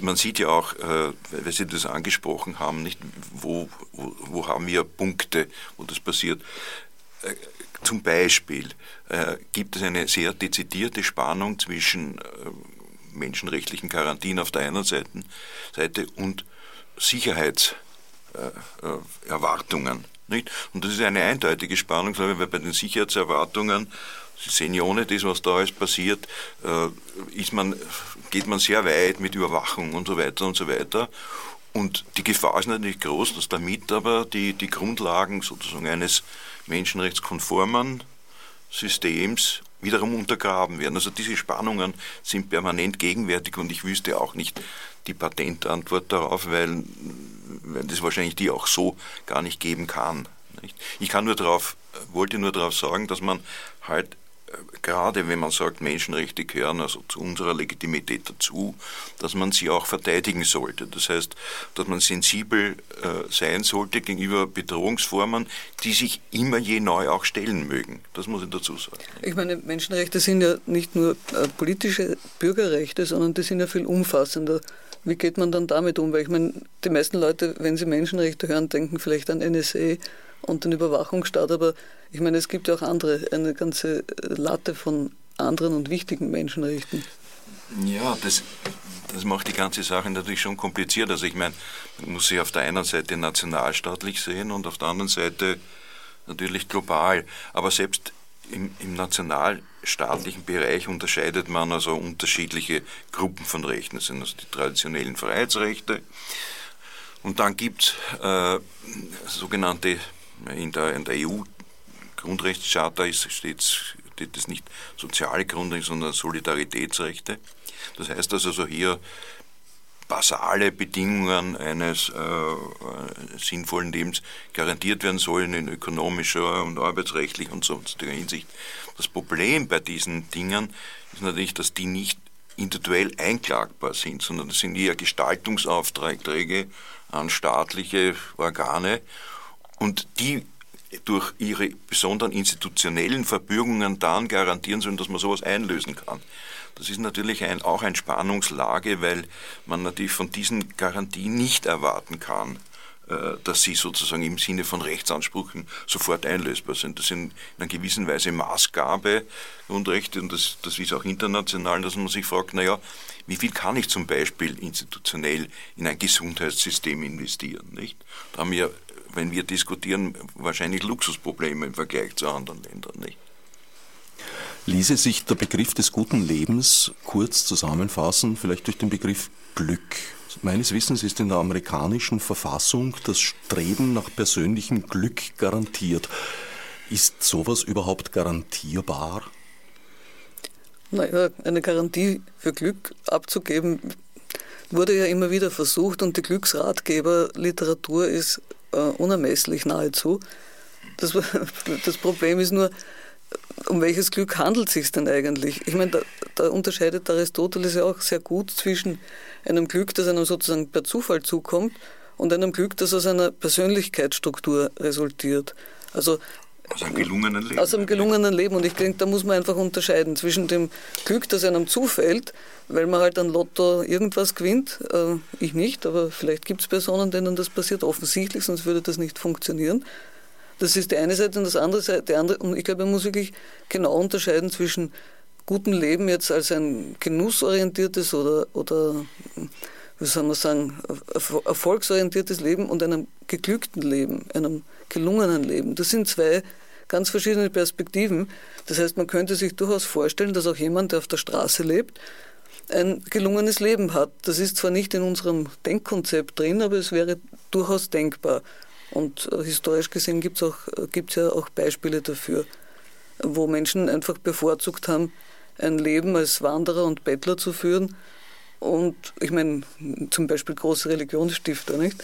man sieht ja auch, äh, weil Sie das angesprochen haben, nicht, wo, wo, wo haben wir Punkte, wo das passiert. Äh, zum Beispiel äh, gibt es eine sehr dezidierte Spannung zwischen menschenrechtlichen Garantien auf der einen Seite, Seite und Sicherheitserwartungen. Nicht? Und das ist eine eindeutige Spannung, weil bei den Sicherheitserwartungen Sie sehen ja ohne das, was da alles passiert, äh, ist man, geht man sehr weit mit Überwachung und so weiter und so weiter. Und die Gefahr ist natürlich groß, dass damit aber die, die Grundlagen sozusagen eines menschenrechtskonformen Systems wiederum untergraben werden. Also diese Spannungen sind permanent gegenwärtig und ich wüsste auch nicht die Patentantwort darauf, weil, weil das wahrscheinlich die auch so gar nicht geben kann. Ich kann nur darauf, wollte nur darauf sagen, dass man halt gerade wenn man sagt, Menschenrechte gehören also zu unserer Legitimität dazu, dass man sie auch verteidigen sollte. Das heißt, dass man sensibel äh, sein sollte gegenüber Bedrohungsformen, die sich immer je neu auch stellen mögen. Das muss ich dazu sagen. Ich meine, Menschenrechte sind ja nicht nur äh, politische Bürgerrechte, sondern die sind ja viel umfassender. Wie geht man dann damit um? Weil ich meine, die meisten Leute, wenn sie Menschenrechte hören, denken vielleicht an NSA und den Überwachungsstaat, aber ich meine, es gibt ja auch andere, eine ganze Latte von anderen und wichtigen Menschenrechten. Ja, das, das macht die ganze Sache natürlich schon kompliziert. Also ich meine, man muss sie auf der einen Seite nationalstaatlich sehen und auf der anderen Seite natürlich global. Aber selbst im, im nationalstaatlichen Bereich unterscheidet man also unterschiedliche Gruppen von Rechten. Das sind also die traditionellen Freiheitsrechte. Und dann gibt es äh, sogenannte in der, in der EU Grundrechtscharta ist, steht, es nicht soziale Grundrechte, sondern Solidaritätsrechte. Das heißt also so hier basale Bedingungen eines äh, sinnvollen Lebens garantiert werden sollen in ökonomischer und arbeitsrechtlicher und sonstiger Hinsicht. Das Problem bei diesen Dingen ist natürlich, dass die nicht individuell einklagbar sind, sondern das sind eher Gestaltungsaufträge an staatliche Organe und die durch ihre besonderen institutionellen Verbürgungen dann garantieren sollen, dass man sowas einlösen kann. Das ist natürlich ein, auch eine Spannungslage, weil man natürlich von diesen Garantien nicht erwarten kann, äh, dass sie sozusagen im Sinne von Rechtsansprüchen sofort einlösbar sind. Das sind in einer gewissen Weise Maßgabe Grundrechte und das, das ist auch international, dass man sich fragt, naja, wie viel kann ich zum Beispiel institutionell in ein Gesundheitssystem investieren? Nicht? Da haben wir, wenn wir diskutieren, wahrscheinlich Luxusprobleme im Vergleich zu anderen Ländern. Nicht? Ließe sich der Begriff des guten Lebens kurz zusammenfassen, vielleicht durch den Begriff Glück. Meines Wissens ist in der amerikanischen Verfassung das Streben nach persönlichem Glück garantiert. Ist sowas überhaupt garantierbar? Naja, eine Garantie für Glück abzugeben, wurde ja immer wieder versucht und die Glücksratgeberliteratur ist äh, unermesslich nahezu. Das, das Problem ist nur, um welches Glück handelt es sich denn eigentlich? Ich meine, da, da, unterscheidet Aristoteles ja auch sehr gut zwischen einem Glück, das einem sozusagen per Zufall zukommt, und einem Glück, das aus einer Persönlichkeitsstruktur resultiert. Also aus einem gelungenen Leben. Aus einem gelungenen Leben. Und ich denke, da muss man einfach unterscheiden zwischen dem Glück, das einem zufällt, weil man halt ein Lotto irgendwas gewinnt. Äh, ich nicht, aber vielleicht gibt es Personen, denen das passiert, offensichtlich, sonst würde das nicht funktionieren. Das ist die eine Seite und das andere Seite, andere, und ich glaube, man muss wirklich genau unterscheiden zwischen gutem Leben jetzt als ein genussorientiertes oder, oder wie soll man sagen, erfolgsorientiertes Leben und einem geglückten Leben, einem gelungenen Leben. Das sind zwei ganz verschiedene Perspektiven. Das heißt, man könnte sich durchaus vorstellen, dass auch jemand, der auf der Straße lebt, ein gelungenes Leben hat. Das ist zwar nicht in unserem Denkkonzept drin, aber es wäre durchaus denkbar. Und äh, historisch gesehen gibt es äh, ja auch Beispiele dafür, wo Menschen einfach bevorzugt haben, ein Leben als Wanderer und Bettler zu führen. Und ich meine, zum Beispiel große Religionsstifter, nicht?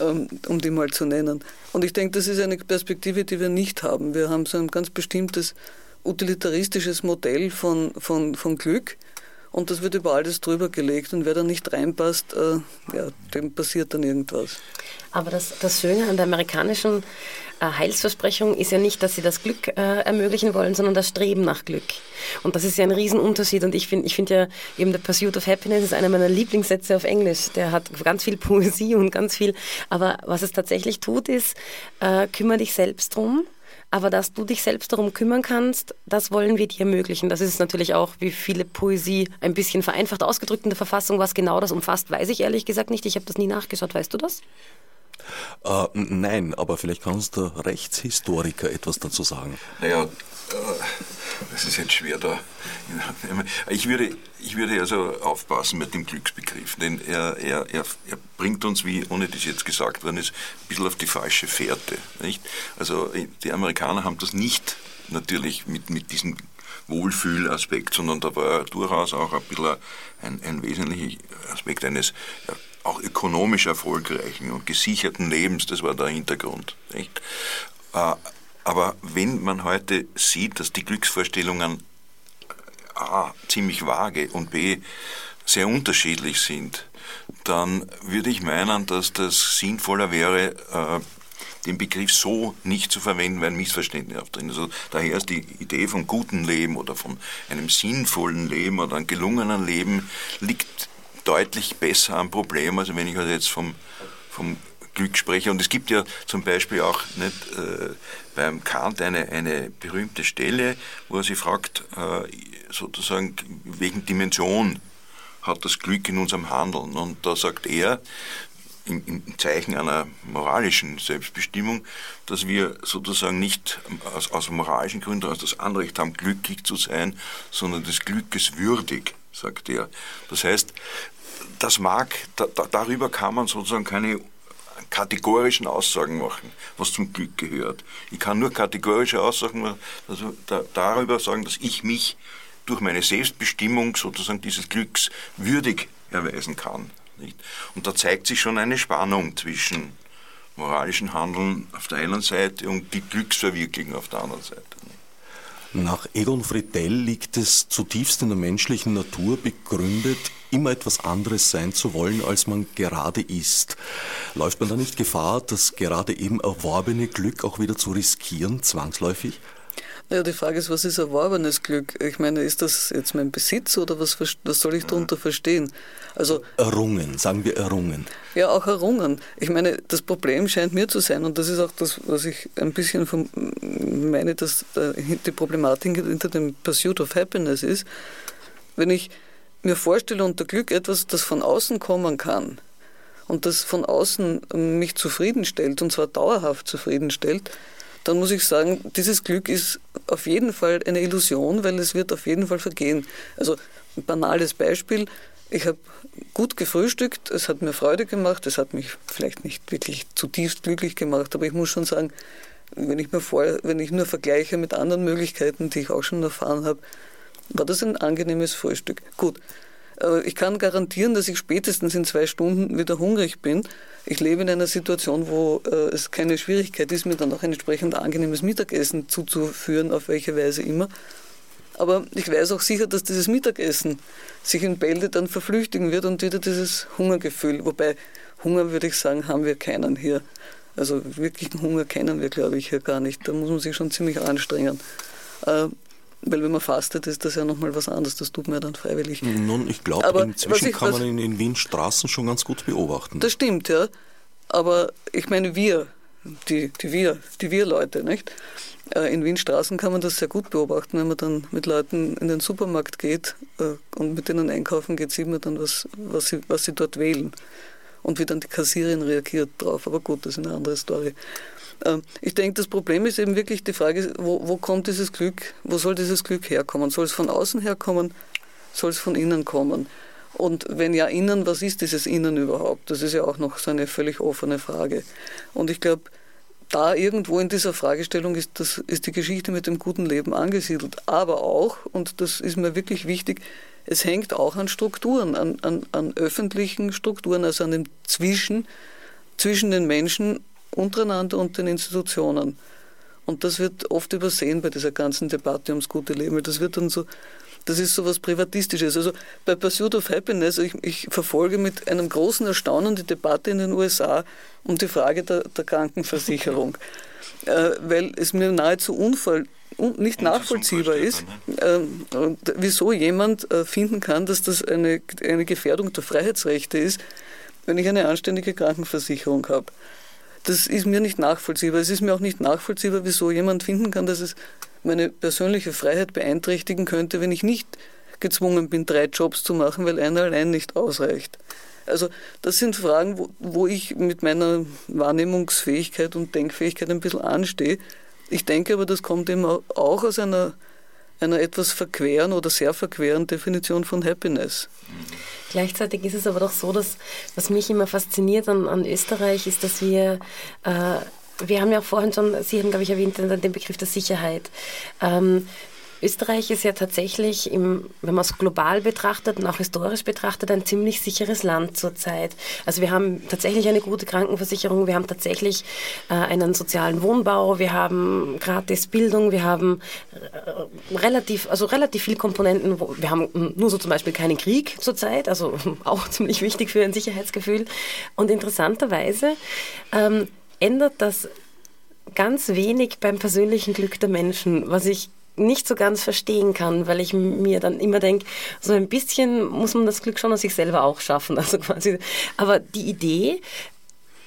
Ähm, um die mal zu nennen. Und ich denke, das ist eine Perspektive, die wir nicht haben. Wir haben so ein ganz bestimmtes utilitaristisches Modell von, von, von Glück und das wird über alles drüber gelegt und wer da nicht reinpasst, äh, ja, dem passiert dann irgendwas. Aber das, das Schöne an der amerikanischen äh, Heilsversprechung ist ja nicht, dass sie das Glück äh, ermöglichen wollen, sondern das Streben nach Glück. Und das ist ja ein Riesenunterschied. Und ich finde ich find ja eben der Pursuit of Happiness ist einer meiner Lieblingssätze auf Englisch. Der hat ganz viel Poesie und ganz viel. Aber was es tatsächlich tut, ist, äh, kümmere dich selbst drum aber dass du dich selbst darum kümmern kannst, das wollen wir dir ermöglichen. Das ist natürlich auch, wie viele Poesie ein bisschen vereinfacht ausgedrückt in der Verfassung. Was genau das umfasst, weiß ich ehrlich gesagt nicht. Ich habe das nie nachgeschaut. Weißt du das? Äh, nein, aber vielleicht kannst der Rechtshistoriker etwas dazu sagen. Naja, äh, das ist jetzt schwer da. Ich würde, ich würde also aufpassen mit dem Glücksbegriff, denn er, er, er, er bringt uns, wie ohne das jetzt gesagt worden ist, ein bisschen auf die falsche Fährte. Nicht? Also die Amerikaner haben das nicht natürlich mit, mit diesem Wohlfühlaspekt, sondern da war durchaus auch ein bisschen ein, ein wesentlicher Aspekt eines ja, auch ökonomisch erfolgreichen und gesicherten Lebens, das war der Hintergrund. Nicht? Äh, aber wenn man heute sieht, dass die Glücksvorstellungen A, ziemlich vage und B, sehr unterschiedlich sind, dann würde ich meinen, dass das sinnvoller wäre, äh, den Begriff so nicht zu verwenden, weil ein Missverständnis auftritt. Also daher ist die Idee vom guten Leben oder von einem sinnvollen Leben oder einem gelungenen Leben liegt deutlich besser am Problem, also wenn ich also jetzt vom, vom Glück spreche. Und es gibt ja zum Beispiel auch nicht, äh, beim Kant eine, eine berühmte Stelle, wo er sich fragt, äh, sozusagen wegen Dimension hat das Glück in unserem Handeln. Und da sagt er, im, im Zeichen einer moralischen Selbstbestimmung, dass wir sozusagen nicht aus, aus moralischen Gründen aus das Anrecht haben, glücklich zu sein, sondern des Glückes würdig, sagt er. Das heißt, das mag, da, da, darüber kann man sozusagen keine kategorischen Aussagen machen, was zum Glück gehört. Ich kann nur kategorische Aussagen also da, darüber sagen, dass ich mich durch meine Selbstbestimmung sozusagen dieses Glücks würdig erweisen kann. Nicht? Und da zeigt sich schon eine Spannung zwischen moralischem Handeln auf der einen Seite und die Glücksverwirklichung auf der anderen Seite. Nach Egon Friedell liegt es zutiefst in der menschlichen Natur begründet, immer etwas anderes sein zu wollen, als man gerade ist. Läuft man da nicht Gefahr, das gerade eben erworbene Glück auch wieder zu riskieren, zwangsläufig? Ja, die Frage ist, was ist erworbenes Glück? Ich meine, ist das jetzt mein Besitz oder was, was soll ich darunter verstehen? Also errungen, sagen wir errungen. Ja, auch errungen. Ich meine, das Problem scheint mir zu sein, und das ist auch das, was ich ein bisschen vom, meine, dass die Problematik hinter dem Pursuit of Happiness ist, wenn ich mir vorstelle unter Glück etwas, das von außen kommen kann und das von außen mich zufriedenstellt, und zwar dauerhaft zufriedenstellt, dann muss ich sagen, dieses Glück ist auf jeden Fall eine Illusion, weil es wird auf jeden Fall vergehen. Also ein banales Beispiel, ich habe gut gefrühstückt, es hat mir Freude gemacht, es hat mich vielleicht nicht wirklich zutiefst glücklich gemacht, aber ich muss schon sagen, wenn ich mir vor, wenn ich nur vergleiche mit anderen Möglichkeiten, die ich auch schon erfahren habe, war das ein angenehmes Frühstück. Gut, äh, ich kann garantieren, dass ich spätestens in zwei Stunden wieder hungrig bin. Ich lebe in einer Situation, wo äh, es keine Schwierigkeit ist, mir dann auch ein entsprechend angenehmes Mittagessen zuzuführen, auf welche Weise immer. Aber ich weiß auch sicher, dass dieses Mittagessen sich in Bälde dann verflüchtigen wird und wieder dieses Hungergefühl. Wobei Hunger, würde ich sagen, haben wir keinen hier. Also wirklichen Hunger kennen wir, glaube ich, hier gar nicht. Da muss man sich schon ziemlich anstrengen. Weil wenn man fastet, ist das ja nochmal was anderes. Das tut man ja dann freiwillig. Nun, ich glaube, inzwischen ich, kann man in, in, Wien Straßen schon ganz gut beobachten. Das stimmt, ja. Aber ich meine, wir, die, die wir, die wir-Leute, nicht? Äh, in Wien Straßen kann man das sehr gut beobachten, wenn man dann mit Leuten in den Supermarkt geht äh, und mit denen einkaufen geht, sieht man dann, was, was, sie, was sie dort wählen und wie dann die Kassierin reagiert drauf. Aber gut, das ist eine andere Story. Ähm, ich denke, das Problem ist eben wirklich die Frage, wo, wo kommt dieses Glück, wo soll dieses Glück herkommen? Soll es von außen herkommen? Soll es von innen kommen? Und wenn ja innen, was ist dieses Innen überhaupt? Das ist ja auch noch so eine völlig offene Frage. Und ich glaube, da irgendwo in dieser Fragestellung ist, das, ist die Geschichte mit dem guten Leben angesiedelt. Aber auch, und das ist mir wirklich wichtig, es hängt auch an Strukturen, an, an, an öffentlichen Strukturen, also an dem Zwischen, zwischen den Menschen untereinander und den Institutionen. Und das wird oft übersehen bei dieser ganzen Debatte ums gute Leben. Das wird dann so, das ist so was Privatistisches. Also bei Pursuit of Happiness, ich, ich verfolge mit einem großen Erstaunen die Debatte in den USA um die Frage der, der Krankenversicherung. äh, weil es mir nahezu unfall, un, nicht nachvollziehbar ist, äh, wieso jemand äh, finden kann, dass das eine, eine Gefährdung der Freiheitsrechte ist, wenn ich eine anständige Krankenversicherung habe. Das ist mir nicht nachvollziehbar. Es ist mir auch nicht nachvollziehbar, wieso jemand finden kann, dass es meine persönliche Freiheit beeinträchtigen könnte, wenn ich nicht gezwungen bin, drei Jobs zu machen, weil einer allein nicht ausreicht. Also das sind Fragen, wo, wo ich mit meiner Wahrnehmungsfähigkeit und Denkfähigkeit ein bisschen anstehe. Ich denke aber, das kommt eben auch aus einer einer etwas verqueren oder sehr verqueren Definition von Happiness. Gleichzeitig ist es aber doch so, dass was mich immer fasziniert an, an Österreich ist, dass wir äh, wir haben ja vorhin schon, Sie haben, glaube ich, erwähnt, den Begriff der Sicherheit. Ähm, Österreich ist ja tatsächlich, im, wenn man es global betrachtet und auch historisch betrachtet, ein ziemlich sicheres Land zurzeit. Also wir haben tatsächlich eine gute Krankenversicherung, wir haben tatsächlich äh, einen sozialen Wohnbau, wir haben gratis Bildung, wir haben äh, relativ, also relativ viele Komponenten. Wo, wir haben nur so zum Beispiel keinen Krieg zurzeit, also auch ziemlich wichtig für ein Sicherheitsgefühl. Und interessanterweise ähm, ändert das ganz wenig beim persönlichen Glück der Menschen, was ich nicht so ganz verstehen kann, weil ich mir dann immer denke, so ein bisschen muss man das Glück schon aus sich selber auch schaffen. Also quasi, aber die Idee,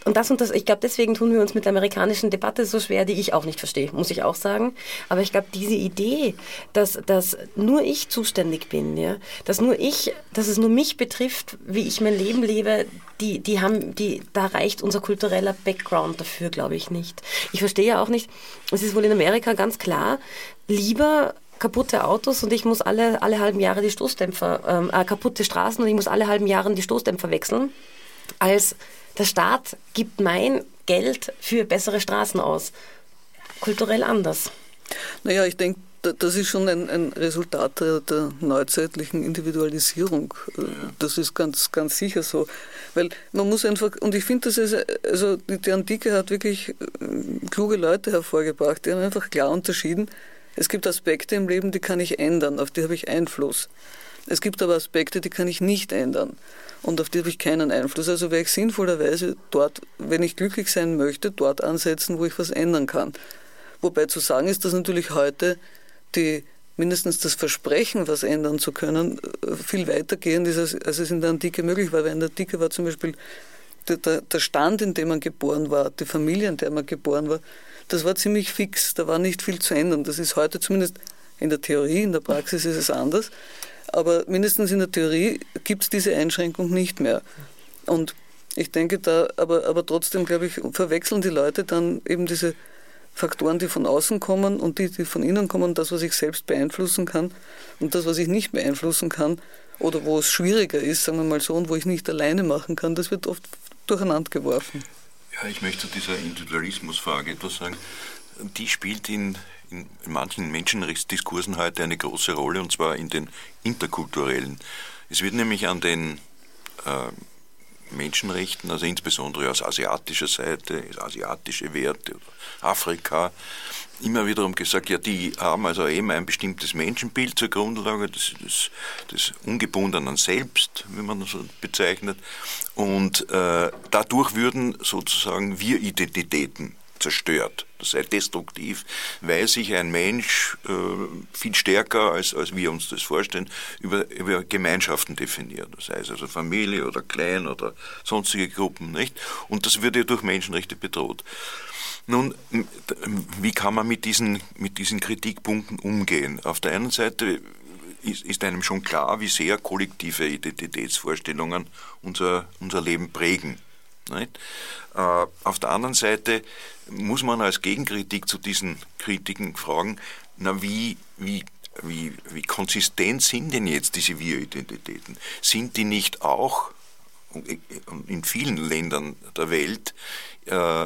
und das und das, ich glaube, deswegen tun wir uns mit der amerikanischen Debatte so schwer, die ich auch nicht verstehe, muss ich auch sagen. Aber ich glaube, diese Idee, dass, dass nur ich zuständig bin, ja, dass nur ich, dass es nur mich betrifft, wie ich mein Leben lebe, die, die haben, die, da reicht unser kultureller Background dafür, glaube ich nicht. Ich verstehe ja auch nicht, es ist wohl in Amerika ganz klar, lieber kaputte Autos und ich muss alle, alle halben Jahre die Stoßdämpfer, ähm, äh, kaputte Straßen und ich muss alle halben Jahre die Stoßdämpfer wechseln, als der Staat gibt mein Geld für bessere Straßen aus. Kulturell anders. Naja, ich denke, das ist schon ein, ein Resultat der, der, neuzeitlichen Individualisierung. Das ist ganz, ganz sicher so. Weil man muss einfach, und ich finde, das ist, also die, die Antike hat wirklich äh, kluge Leute hervorgebracht, die haben einfach klar unterschieden, es gibt Aspekte im Leben, die kann ich ändern, auf die habe ich Einfluss. Es gibt aber Aspekte, die kann ich nicht ändern und auf die habe ich keinen Einfluss. Also werde ich sinnvollerweise dort, wenn ich glücklich sein möchte, dort ansetzen, wo ich was ändern kann. Wobei zu sagen ist, dass natürlich heute die mindestens das Versprechen, was ändern zu können, äh, viel weitergehend ist, als, als es in der Antike möglich war. Weil in der Antike war zum Beispiel der, der Stand, in dem man geboren war, die Familie, in der man geboren war, das war ziemlich fix. Da war nicht viel zu ändern. Das ist heute zumindest in der Theorie, in der Praxis ist es anders. Aber mindestens in der Theorie gibt es diese Einschränkung nicht mehr. Und ich denke da, aber, aber trotzdem, glaube ich, verwechseln die Leute dann eben diese Faktoren, die von außen kommen und die, die von innen kommen, das, was ich selbst beeinflussen kann und das, was ich nicht beeinflussen kann oder wo es schwieriger ist, sagen wir mal so, und wo ich nicht alleine machen kann, das wird oft durcheinander geworfen. Ja, ich möchte zu dieser Individualismusfrage etwas sagen. Die spielt in, in, in manchen Menschenrechtsdiskursen heute eine große Rolle, und zwar in den interkulturellen. Es wird nämlich an den äh, Menschenrechten, also insbesondere aus asiatischer Seite, asiatische Werte, Afrika, immer wiederum gesagt, ja, die haben also eben ein bestimmtes Menschenbild zur Grundlage des, des, des ungebundenen Selbst, wie man das so bezeichnet, und äh, dadurch würden sozusagen Wir-Identitäten zerstört. Das sei destruktiv, weil sich ein Mensch äh, viel stärker, als, als wir uns das vorstellen, über, über Gemeinschaften definiert. Das heißt also Familie oder Klein oder sonstige Gruppen. Nicht? Und das würde durch Menschenrechte bedroht. Nun, wie kann man mit diesen, mit diesen Kritikpunkten umgehen? Auf der einen Seite ist einem schon klar, wie sehr kollektive Identitätsvorstellungen unser, unser Leben prägen. Äh, auf der anderen Seite muss man als Gegenkritik zu diesen Kritiken fragen, na wie, wie, wie, wie konsistent sind denn jetzt diese Wir-Identitäten? Sind die nicht auch in vielen Ländern der Welt äh,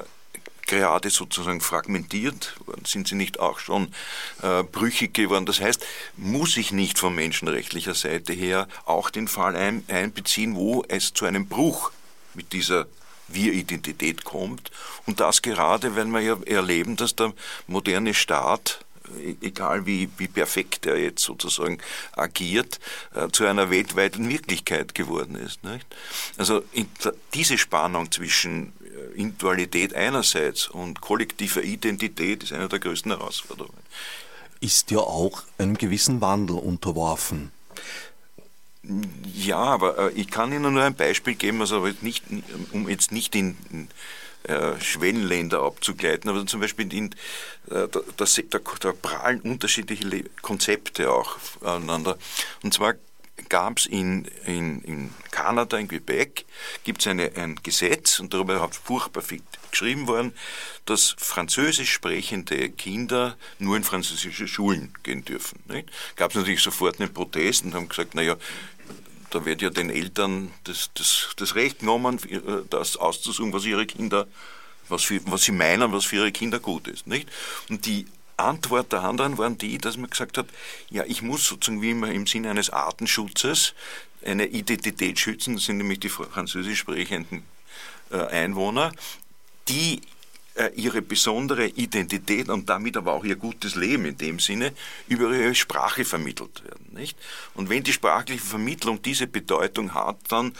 gerade sozusagen fragmentiert? Sind sie nicht auch schon äh, brüchig geworden? Das heißt, muss ich nicht von menschenrechtlicher Seite her auch den Fall ein, einbeziehen, wo es zu einem Bruch mit dieser wir-Identität kommt. Und das gerade, wenn wir ja erleben, dass der moderne Staat e-, egal wie, wie perfekt er jetzt sozusagen agiert, äh, zu einer weltweiten Wirklichkeit geworden ist. Nicht? Also diese Spannung zwischen äh, Individualität einerseits und kollektiver Identität ist eine der größten Herausforderungen. Ist ja auch einem gewissen Wandel unterworfen. Ja, aber äh, ich kann Ihnen nur ein Beispiel geben, also nicht, um jetzt nicht in, äh, Schwellenländer abzugleiten, aber zum Beispiel in, äh, da, da, da prallen unterschiedliche Konzepte auch aneinander. Und zwar gab es in, in, in Kanada, in Quebec, gibt es ein Gesetz, und darüber hat furchtbar viel geschrieben worden, dass französisch sprechende Kinder nur in französische Schulen gehen dürfen. Gab es natürlich sofort einen Protest und haben gesagt, naja, da wird ja den Eltern das, das, das Recht genommen, äh, das auszusuchen, was ihre Kinder, was, für, was sie meinen, was für ihre Kinder gut ist. Nicht? Und die Antwort der anderen waren die, dass man gesagt hat, ja, ich muss sozusagen wie immer im Sinne eines Artenschutzes eine Identität schützen, das sind nämlich die französisch sprechenden äh, Einwohner, die äh, ihre besondere Identität und damit aber auch ihr gutes Leben in dem Sinne über ihre Sprache vermittelt werden. Nicht? Und wenn die sprachliche Vermittlung diese Bedeutung hat, dann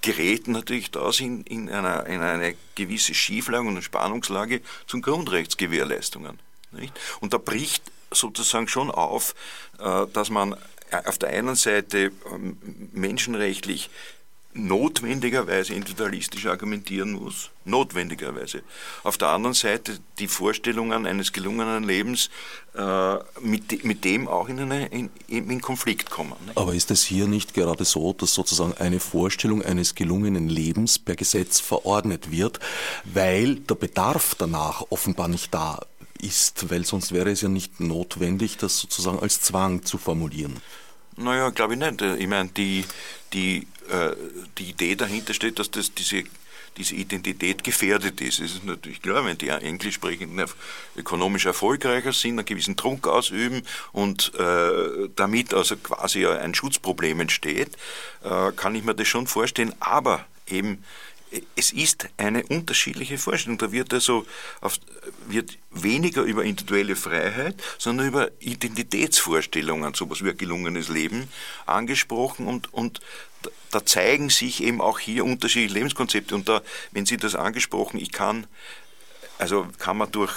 gerät natürlich das in, in, einer, in eine gewisse Schieflage und Spannungslage zum Grundrechtsgewährleistungen. Nicht? Und da bricht sozusagen schon auf, äh, dass man auf der einen Seite ähm, menschenrechtlich notwendigerweise individualistisch argumentieren muss, notwendigerweise. Auf der anderen Seite die Vorstellungen eines gelungenen Lebens äh, mit, mit dem auch in, eine, in, in Konflikt kommen. Nicht? Aber ist es hier nicht gerade so, dass sozusagen eine Vorstellung eines gelungenen Lebens per Gesetz verordnet wird, weil der Bedarf danach offenbar nicht da ist, weil sonst wäre es ja nicht notwendig, das sozusagen als Zwang zu formulieren? Naja, glaube ich nicht. Ich meine, die, die äh, die Idee dahinter steht, dass das diese diese Identität gefährdet ist. Es ist natürlich klar, wenn die Englisch sprechenden ökonomisch erfolgreicher sind, einen gewissen Druck ausüben und äh, damit also quasi ein Schutzproblem entsteht, äh, kann ich mir das schon vorstellen. Aber eben es ist eine unterschiedliche Vorstellung. Da wird also auf, wird weniger über individuelle Freiheit, sondern über Identitätsvorstellungen, sowas wie ein gelungenes Leben, angesprochen und, und da zeigen sich eben auch hier unterschiedliche Lebenskonzepte. Und da, wenn Sie das angesprochen, ich kann, also kann man durch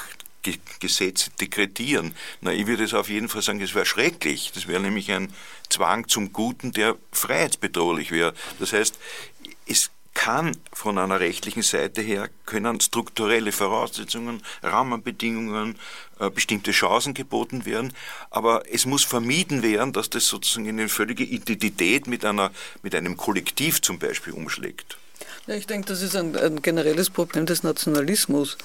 Gesetze dekretieren. Na, ich würde es auf jeden Fall sagen, das wäre schrecklich. Das wäre nämlich ein Zwang zum Guten, der freiheitsbedrohlich wäre. Das heißt, es kann von einer rechtlichen Seite her, können strukturelle Voraussetzungen, Rahmenbedingungen, äh, bestimmte Chancen geboten werden, aber es muss vermieden werden, dass das sozusagen in eine völlige Identität mit, einer, mit einem Kollektiv zum Beispiel umschlägt. Ja, ich denke, das ist ein, ein, generelles Problem des Nationalismus.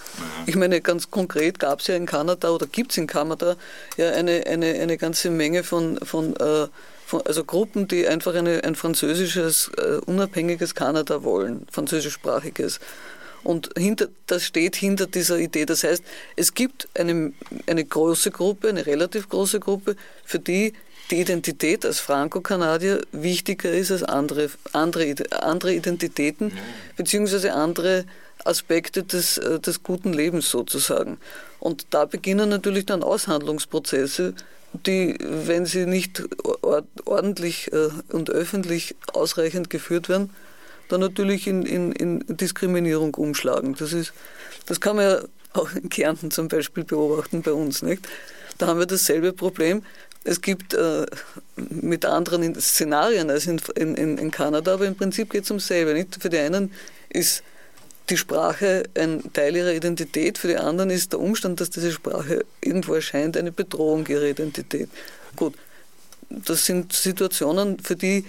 Ich meine, ganz konkret gab es ja in Kanada oder gibt es in Kanada ja eine, eine, eine ganze Menge von, von äh, also Gruppen, die einfach eine, ein französisches, äh, unabhängiges Kanada wollen, französischsprachiges. Und hinter, das steht hinter dieser Idee. Das heißt, es gibt eine, eine große Gruppe, eine relativ große Gruppe, für die die Identität als Franco-Kanadier wichtiger ist als andere, andere, andere Identitäten, beziehungsweise andere Aspekte des, äh, des guten Lebens sozusagen. Und da beginnen natürlich dann Aushandlungsprozesse, die, wenn sie nicht ordentlich äh, und öffentlich ausreichend geführt werden, dann natürlich in, in, in Diskriminierung umschlagen. Das, ist, das kann man ja auch in Kärnten zum Beispiel beobachten bei uns. Nicht? Da haben wir dasselbe Problem. Es gibt äh, mit anderen Szenarien als in, in, in Kanada, aber im Prinzip geht es um selbe. Nicht? Für die einen ist die Sprache ein Teil ihrer Identität, für die anderen ist der Umstand, dass diese Sprache irgendwo erscheint, eine Bedrohung ihrer Identität. Gut, das sind Situationen, für die,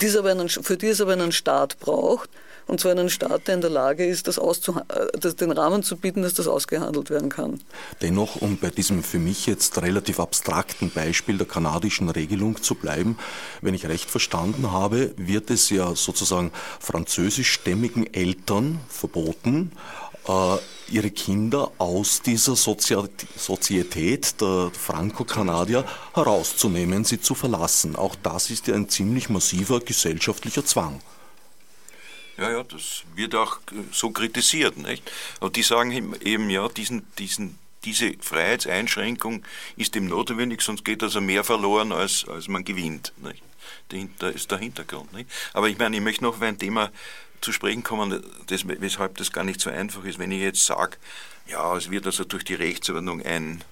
die es aber einen, für die es aber einen Staat braucht, und zwar einen Staat, der in der Lage ist, das äh, das den Rahmen zu bieten, dass das ausgehandelt werden kann. Dennoch, um bei diesem für mich jetzt relativ abstrakten Beispiel der kanadischen Regelung zu bleiben, wenn ich recht verstanden habe, wird es ja sozusagen französischstämmigen Eltern verboten, ihre Kinder aus dieser Sozietät der Franco-Kanadier herauszunehmen, sie zu verlassen. Auch das ist ja ein ziemlich massiver gesellschaftlicher Zwang. Ja, ja, das wird auch so kritisiert. Nicht? Aber die sagen eben, ja, diesen, diesen, diese Freiheitseinschränkung ist ihm notwendig, sonst geht also mehr verloren, als, als man gewinnt. Nicht? Dahinter ist der Hintergrund. Nicht? Aber ich meine, ich möchte noch ein Thema zu sprechen kommen, das, weshalb das gar nicht so einfach ist. Wenn ich jetzt sage, ja, es wird also durch die Rechtsordnung ein,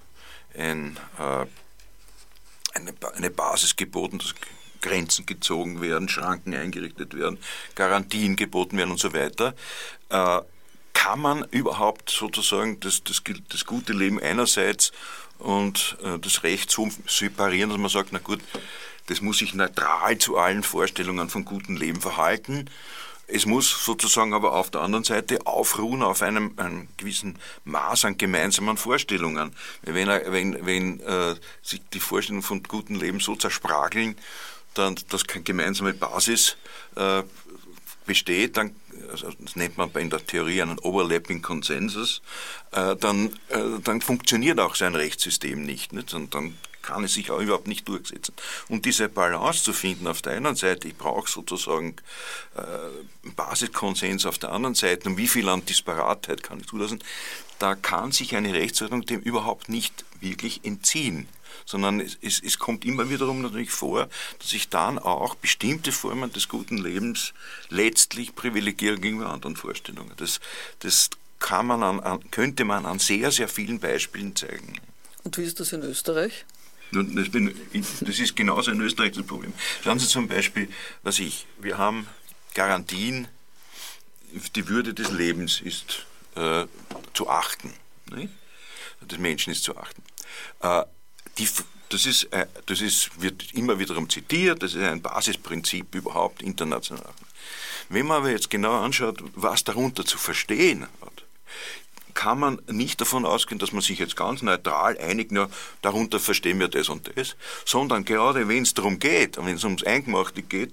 ein, äh, eine, eine Basis geboten, das Grenzen gezogen werden, Schranken eingerichtet werden, Garantien geboten werden und so weiter. Äh, kann man überhaupt sozusagen das, das, das gute Leben einerseits und äh, das Recht so separieren, dass man sagt, na gut, das muss sich neutral zu allen Vorstellungen von gutem Leben verhalten. Es muss sozusagen aber auf der anderen Seite aufruhen auf einem, einem gewissen Maß an gemeinsamen Vorstellungen. Wenn, wenn, wenn äh, sich die Vorstellungen von gutem Leben so zersprageln, dann, dass keine gemeinsame Basis äh, besteht, dann, also das nennt man in der Theorie einen Overlapping Consensus, äh, dann, äh, dann funktioniert auch sein Rechtssystem nicht. nicht? Und dann kann es sich auch überhaupt nicht durchsetzen. Und diese Balance zu finden auf der einen Seite, ich brauche sozusagen äh, Basiskonsens auf der anderen Seite, und wie viel an Disparatheit kann ich zulassen, da kann sich eine Rechtsordnung dem überhaupt nicht wirklich entziehen sondern es, es, es kommt immer wiederum natürlich vor, dass sich dann auch bestimmte Formen des guten Lebens letztlich privilegieren gegenüber anderen Vorstellungen. Das, das kann man an, könnte man an sehr, sehr vielen Beispielen zeigen. Und wie ist das in Österreich? Das, ist genauso in Österreich das Problem. Schauen Sie zum Beispiel, was ich, wir haben Garantien, die Würde des Lebens ist äh, zu achten. Nicht? Des Menschen ist zu achten. Äh, die, das, ist, äh, das ist, wird immer wiederum zitiert, das ist ein Basisprinzip überhaupt international. Wenn man aber jetzt genau anschaut, was darunter zu verstehen hat, kann man nicht davon ausgehen, dass man sich jetzt ganz neutral einigt, nur darunter verstehen wir das und das, sondern gerade wenn es darum geht, wenn es ums Eingemachte geht,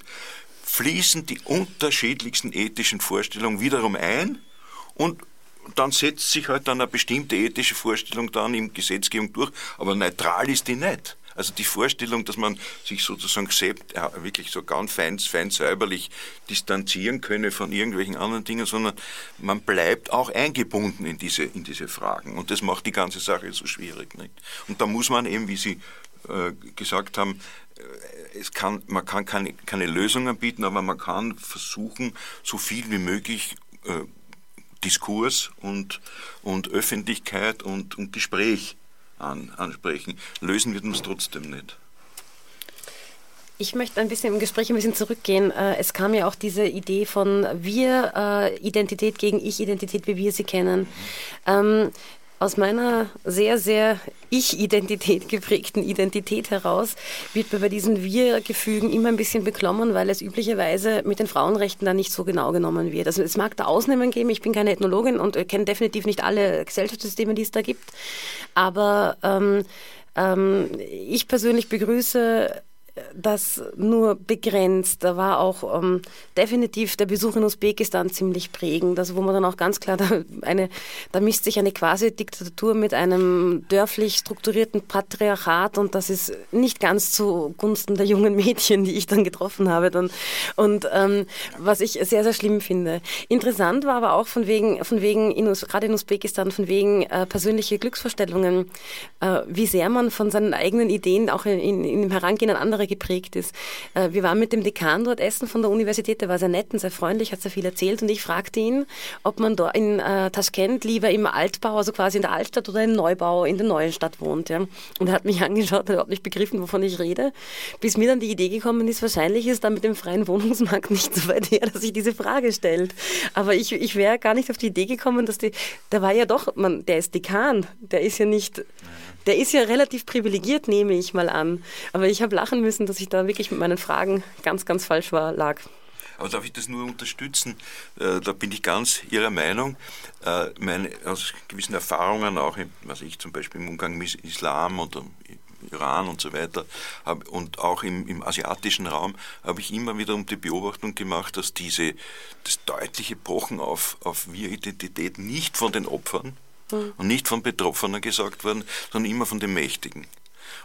fließen die unterschiedlichsten ethischen Vorstellungen wiederum ein und dann setzt sich halt dann eine bestimmte ethische Vorstellung dann in Gesetzgebung durch, aber neutral ist die nicht. Also die Vorstellung, dass man sich sozusagen selbst ja, wirklich so ganz fein, fein säuberlich distanzieren könne von irgendwelchen anderen Dingen, sondern man bleibt auch eingebunden in diese, in diese Fragen. Und das macht die ganze Sache so schwierig. Nicht? Und da muss man eben, wie Sie äh, gesagt haben, äh, es kann, man kann keine, keine Lösungen bieten, aber man kann versuchen, so viel wie möglich äh, Diskurs und, und Öffentlichkeit und, und Gespräch an, ansprechen. Lösen wird man es trotzdem nicht. Ich möchte ein bisschen im Gespräch ein bisschen zurückgehen. Äh, es kam ja auch diese Idee von Wir-Identität äh, gegen Ich-Identität, wie wir sie kennen. Ähm, aus meiner sehr, sehr Ich-Identität geprägten Identität heraus wird mir bei diesen Wir-Gefügen immer ein bisschen beklommen, weil es üblicherweise mit den Frauenrechten da nicht so genau genommen wird. Also es mag da Ausnahmen geben, ich bin keine Ethnologin und kenne definitiv nicht alle Gesellschaftssysteme, die es da gibt, aber ähm, ähm, ich persönlich begrüße das nur begrenzt. Da war auch ähm, definitiv der Besuch in Usbekistan ziemlich prägend, also wo man dann auch ganz klar, da, eine, da misst sich eine Quasi-Diktatur mit einem dörflich strukturierten Patriarchat und das ist nicht ganz zugunsten der jungen Mädchen, die ich dann getroffen habe. Dann. Und ähm, was ich sehr, sehr schlimm finde. Interessant war aber auch von wegen, von wegen in, gerade in Usbekistan, von wegen äh, persönliche Glücksvorstellungen, äh, wie sehr man von seinen eigenen Ideen auch in, in, in dem Herangehen an andere geprägt ist. Äh, wir waren mit dem Dekan dort essen von der Universität, der war sehr nett und sehr freundlich, hat sehr viel erzählt und ich fragte ihn, ob man dort in äh, Taschkent lieber im Altbau, also quasi in der Altstadt oder im Neubau in der neuen Stadt wohnt. Ja. Und er hat mich angeschaut, hat überhaupt nicht begriffen, wovon ich rede, bis mir dann die Idee gekommen ist, wahrscheinlich ist da mit dem freien Wohnungsmarkt nicht so weit her, dass sich diese Frage stellt. Aber ich, ich wäre gar nicht auf die Idee gekommen, dass die, der war ja doch, man, der ist Dekan, der ist ja nicht der ist ja relativ privilegiert, nehme ich mal an. Aber ich habe lachen müssen, dass ich da wirklich mit meinen Fragen ganz, ganz falsch war, lag. Aber darf ich das nur unterstützen? Äh, da bin ich ganz Ihrer Meinung. Äh, meine, aus gewissen Erfahrungen auch, was ich zum Beispiel im Umgang mit Islam und Iran und so weiter und auch im, im asiatischen Raum habe ich immer wieder um die Beobachtung gemacht, dass diese das deutliche Pochen auf, auf Wir-Identität nicht von den Opfern, und nicht von Betroffenen gesagt worden, sondern immer von den Mächtigen.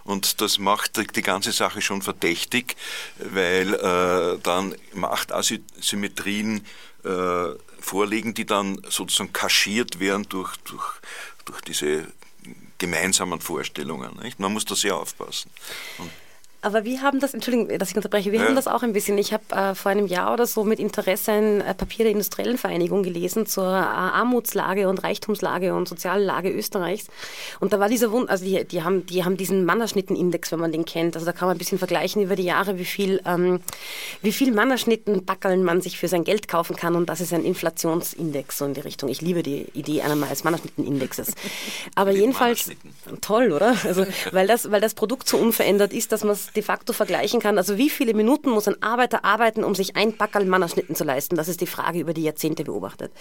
Und das macht die ganze Sache schon verdächtig, weil äh, dann Machtasymmetrien äh, vorliegen, die dann sozusagen kaschiert werden durch, durch, durch diese gemeinsamen Vorstellungen. Nicht? Man muss da sehr aufpassen. Und aber wir haben das, Entschuldigung, dass ich unterbreche, wir ja. haben das auch ein bisschen. Ich habe äh, vor einem Jahr oder so mit Interesse ein äh, Papier der Industriellen Vereinigung gelesen zur äh, Armutslage und Reichtumslage und Soziallage Österreichs. Und da war dieser Wund, also die, die, haben, die haben diesen Mannerschnittenindex, wenn man den kennt. Also da kann man ein bisschen vergleichen über die Jahre, wie viel, ähm, wie viel Mannerschnittenbackeln man sich für sein Geld kaufen kann. Und das ist ein Inflationsindex, so in die Richtung. Ich liebe die Idee eines Mannerschnittenindexes. Aber jedenfalls, toll, oder? Also, weil das, weil das Produkt so unverändert ist, dass man es de facto vergleichen kann. Also wie viele Minuten muss ein Arbeiter arbeiten, um sich ein Backerl Mannerschnitten zu leisten? Das ist die Frage, über die Jahrzehnte beobachtet.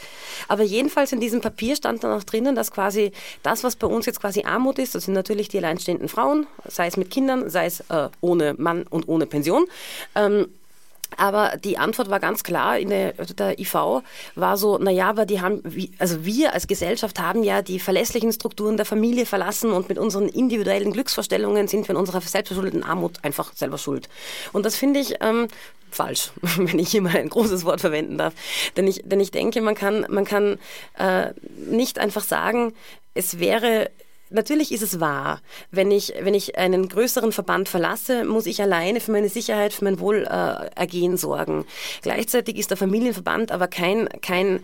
Aber jedenfalls in diesem Papier stand dann auch drinnen, dass quasi das, was bei uns jetzt quasi Armut ist, das sind natürlich die alleinstehenden Frauen, sei es mit Kindern, sei es äh, ohne Mann und ohne Pension. Ähm, aber die Antwort war ganz klar in der, der IV, war so, naja, aber die haben, also wir als Gesellschaft haben ja die verlässlichen Strukturen der Familie verlassen und mit unseren individuellen Glücksvorstellungen sind wir in unserer selbstverschuldeten Armut einfach selber schuld. Und das finde ich ähm, falsch, wenn ich hier mal ein großes Wort verwenden darf. Denn ich, denn ich denke, man kann, man kann äh, nicht einfach sagen, es wäre natürlich ist es wahr. Wenn ich, wenn ich einen größeren Verband verlasse, muss ich alleine für meine Sicherheit, für mein Wohlergehen sorgen. Gleichzeitig ist der Familienverband aber kein, kein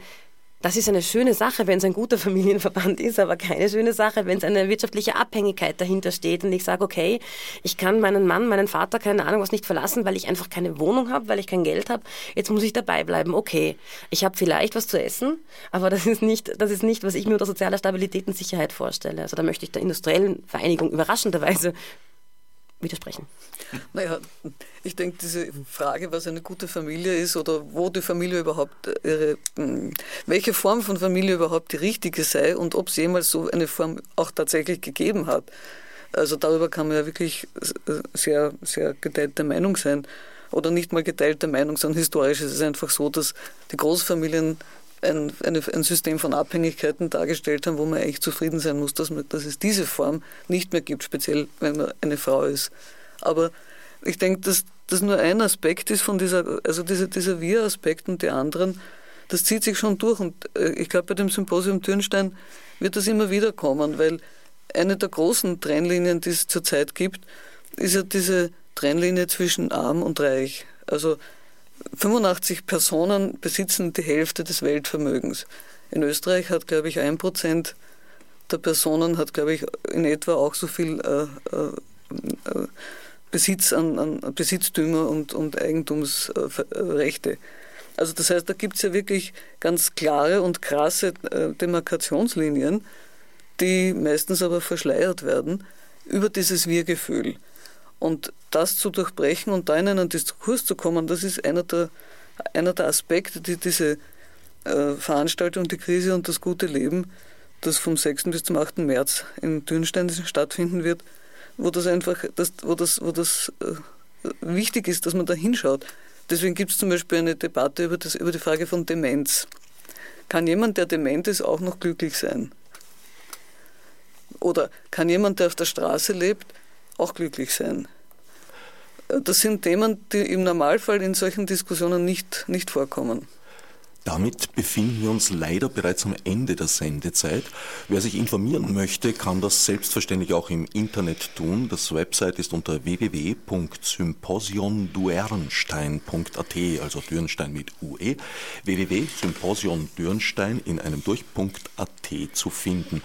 das ist eine schöne Sache, wenn es ein guter Familienverband ist, aber keine schöne Sache, wenn es eine wirtschaftliche Abhängigkeit dahinter steht und ich sage, okay, ich kann meinen Mann, meinen Vater, keine Ahnung was nicht verlassen, weil ich einfach keine Wohnung habe, weil ich kein Geld habe. Jetzt muss ich dabei bleiben. Okay, ich habe vielleicht was zu essen, aber das ist nicht, das ist nicht, was ich mir unter sozialer Stabilität und Sicherheit vorstelle. Also da möchte ich der industriellen Vereinigung überraschenderweise widersprechen. Naja, ich denke, diese Frage, was eine gute Familie ist oder wo die Familie überhaupt ihre, hm, welche Form von Familie überhaupt die richtige sei und ob es jemals so eine Form auch tatsächlich gegeben hat. Also darüber kann man ja wirklich sehr, sehr geteilte Meinung sein. Oder nicht mal geteilte Meinung, sondern historisch ist es einfach so, dass die Großfamilien ein, eine, ein System von Abhängigkeiten dargestellt haben, wo man eigentlich zufrieden sein muss, dass, man, dass es diese Form nicht mehr gibt, speziell wenn man eine Frau ist. Aber ich denke, dass das nur ein Aspekt ist von dieser, also dieser, dieser Wir-Aspekt und die anderen, das zieht sich schon durch. Und äh, ich glaube, bei dem Symposium Türnstein wird das immer wieder kommen, weil eine der großen Trennlinien, die es zurzeit gibt, ist ja diese Trennlinie zwischen arm und reich. Also 85 Personen besitzen die Hälfte des Weltvermögens. In Österreich hat, glaube ich, ein Prozent der Personen hat, glaube ich, in etwa auch so viel äh, äh, äh Besitz an, an Besitztümer und, und Eigentumsrechte. Also das heißt, da gibt es ja wirklich ganz klare und krasse äh, Demarkationslinien, die meistens aber verschleiert werden über dieses Wir-Gefühl. Und das zu durchbrechen und da in einen Diskurs zu kommen, das ist einer der, einer der Aspekte, die diese äh, Veranstaltung, die Krise und das gute Leben, das vom 6. bis zum 8. März in Dürnstein stattfinden wird, wo das einfach, das, wo das, wo das äh, wichtig ist, dass man da hinschaut. Deswegen gibt es zum Beispiel eine Debatte über, das, über die Frage von Demenz. Kann jemand, der dement ist, auch noch glücklich sein? Oder kann jemand, der auf der Straße lebt, auch glücklich sein? Das sind Themen, die im Normalfall in solchen Diskussionen nicht, nicht vorkommen. Damit befinden wir uns leider bereits am Ende der Sendezeit. Wer sich informieren möchte, kann das selbstverständlich auch im Internet tun. Das Website ist unter www.symposionduernstein.at, also Dürnstein mit UE, www.symposiondürnstein in einem Durchpunkt.at zu finden.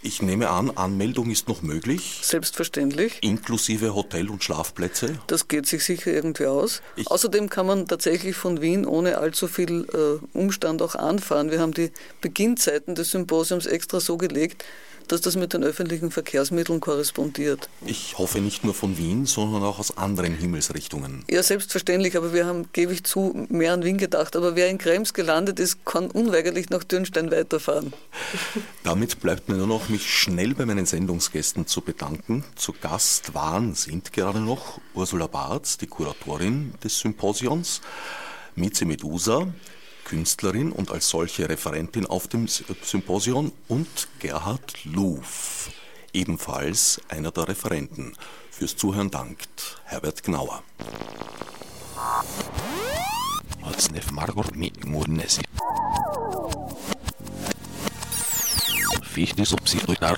Ich nehme an, Anmeldung ist noch möglich. Selbstverständlich. Inklusive Hotel- und Schlafplätze. Das geht sich sicher irgendwie aus. Ich Außerdem kann man tatsächlich von Wien ohne allzu viel äh, Umstand auch anfahren. Wir haben die Beginnzeiten des Symposiums extra so gelegt, dass das mit den öffentlichen Verkehrsmitteln korrespondiert. Ich hoffe nicht nur von Wien, sondern auch aus anderen Himmelsrichtungen. Ja, selbstverständlich, aber wir haben, gebe ich zu, mehr an Wien gedacht. Aber wer in Krems gelandet ist, kann unweigerlich nach Dürnstein weiterfahren. Damit bleibt mir nur noch, mich schnell bei meinen Sendungsgästen zu bedanken. Zu Gast waren, sind gerade noch Ursula Barth, die Kuratorin des Symposions, Mieze Medusa, Künstlerin und als solche Referentin auf dem Symposion und Gerhard Luf, ebenfalls einer der Referenten. Fürs Zuhören dankt Herbert Gnauer. Fichte subsidiar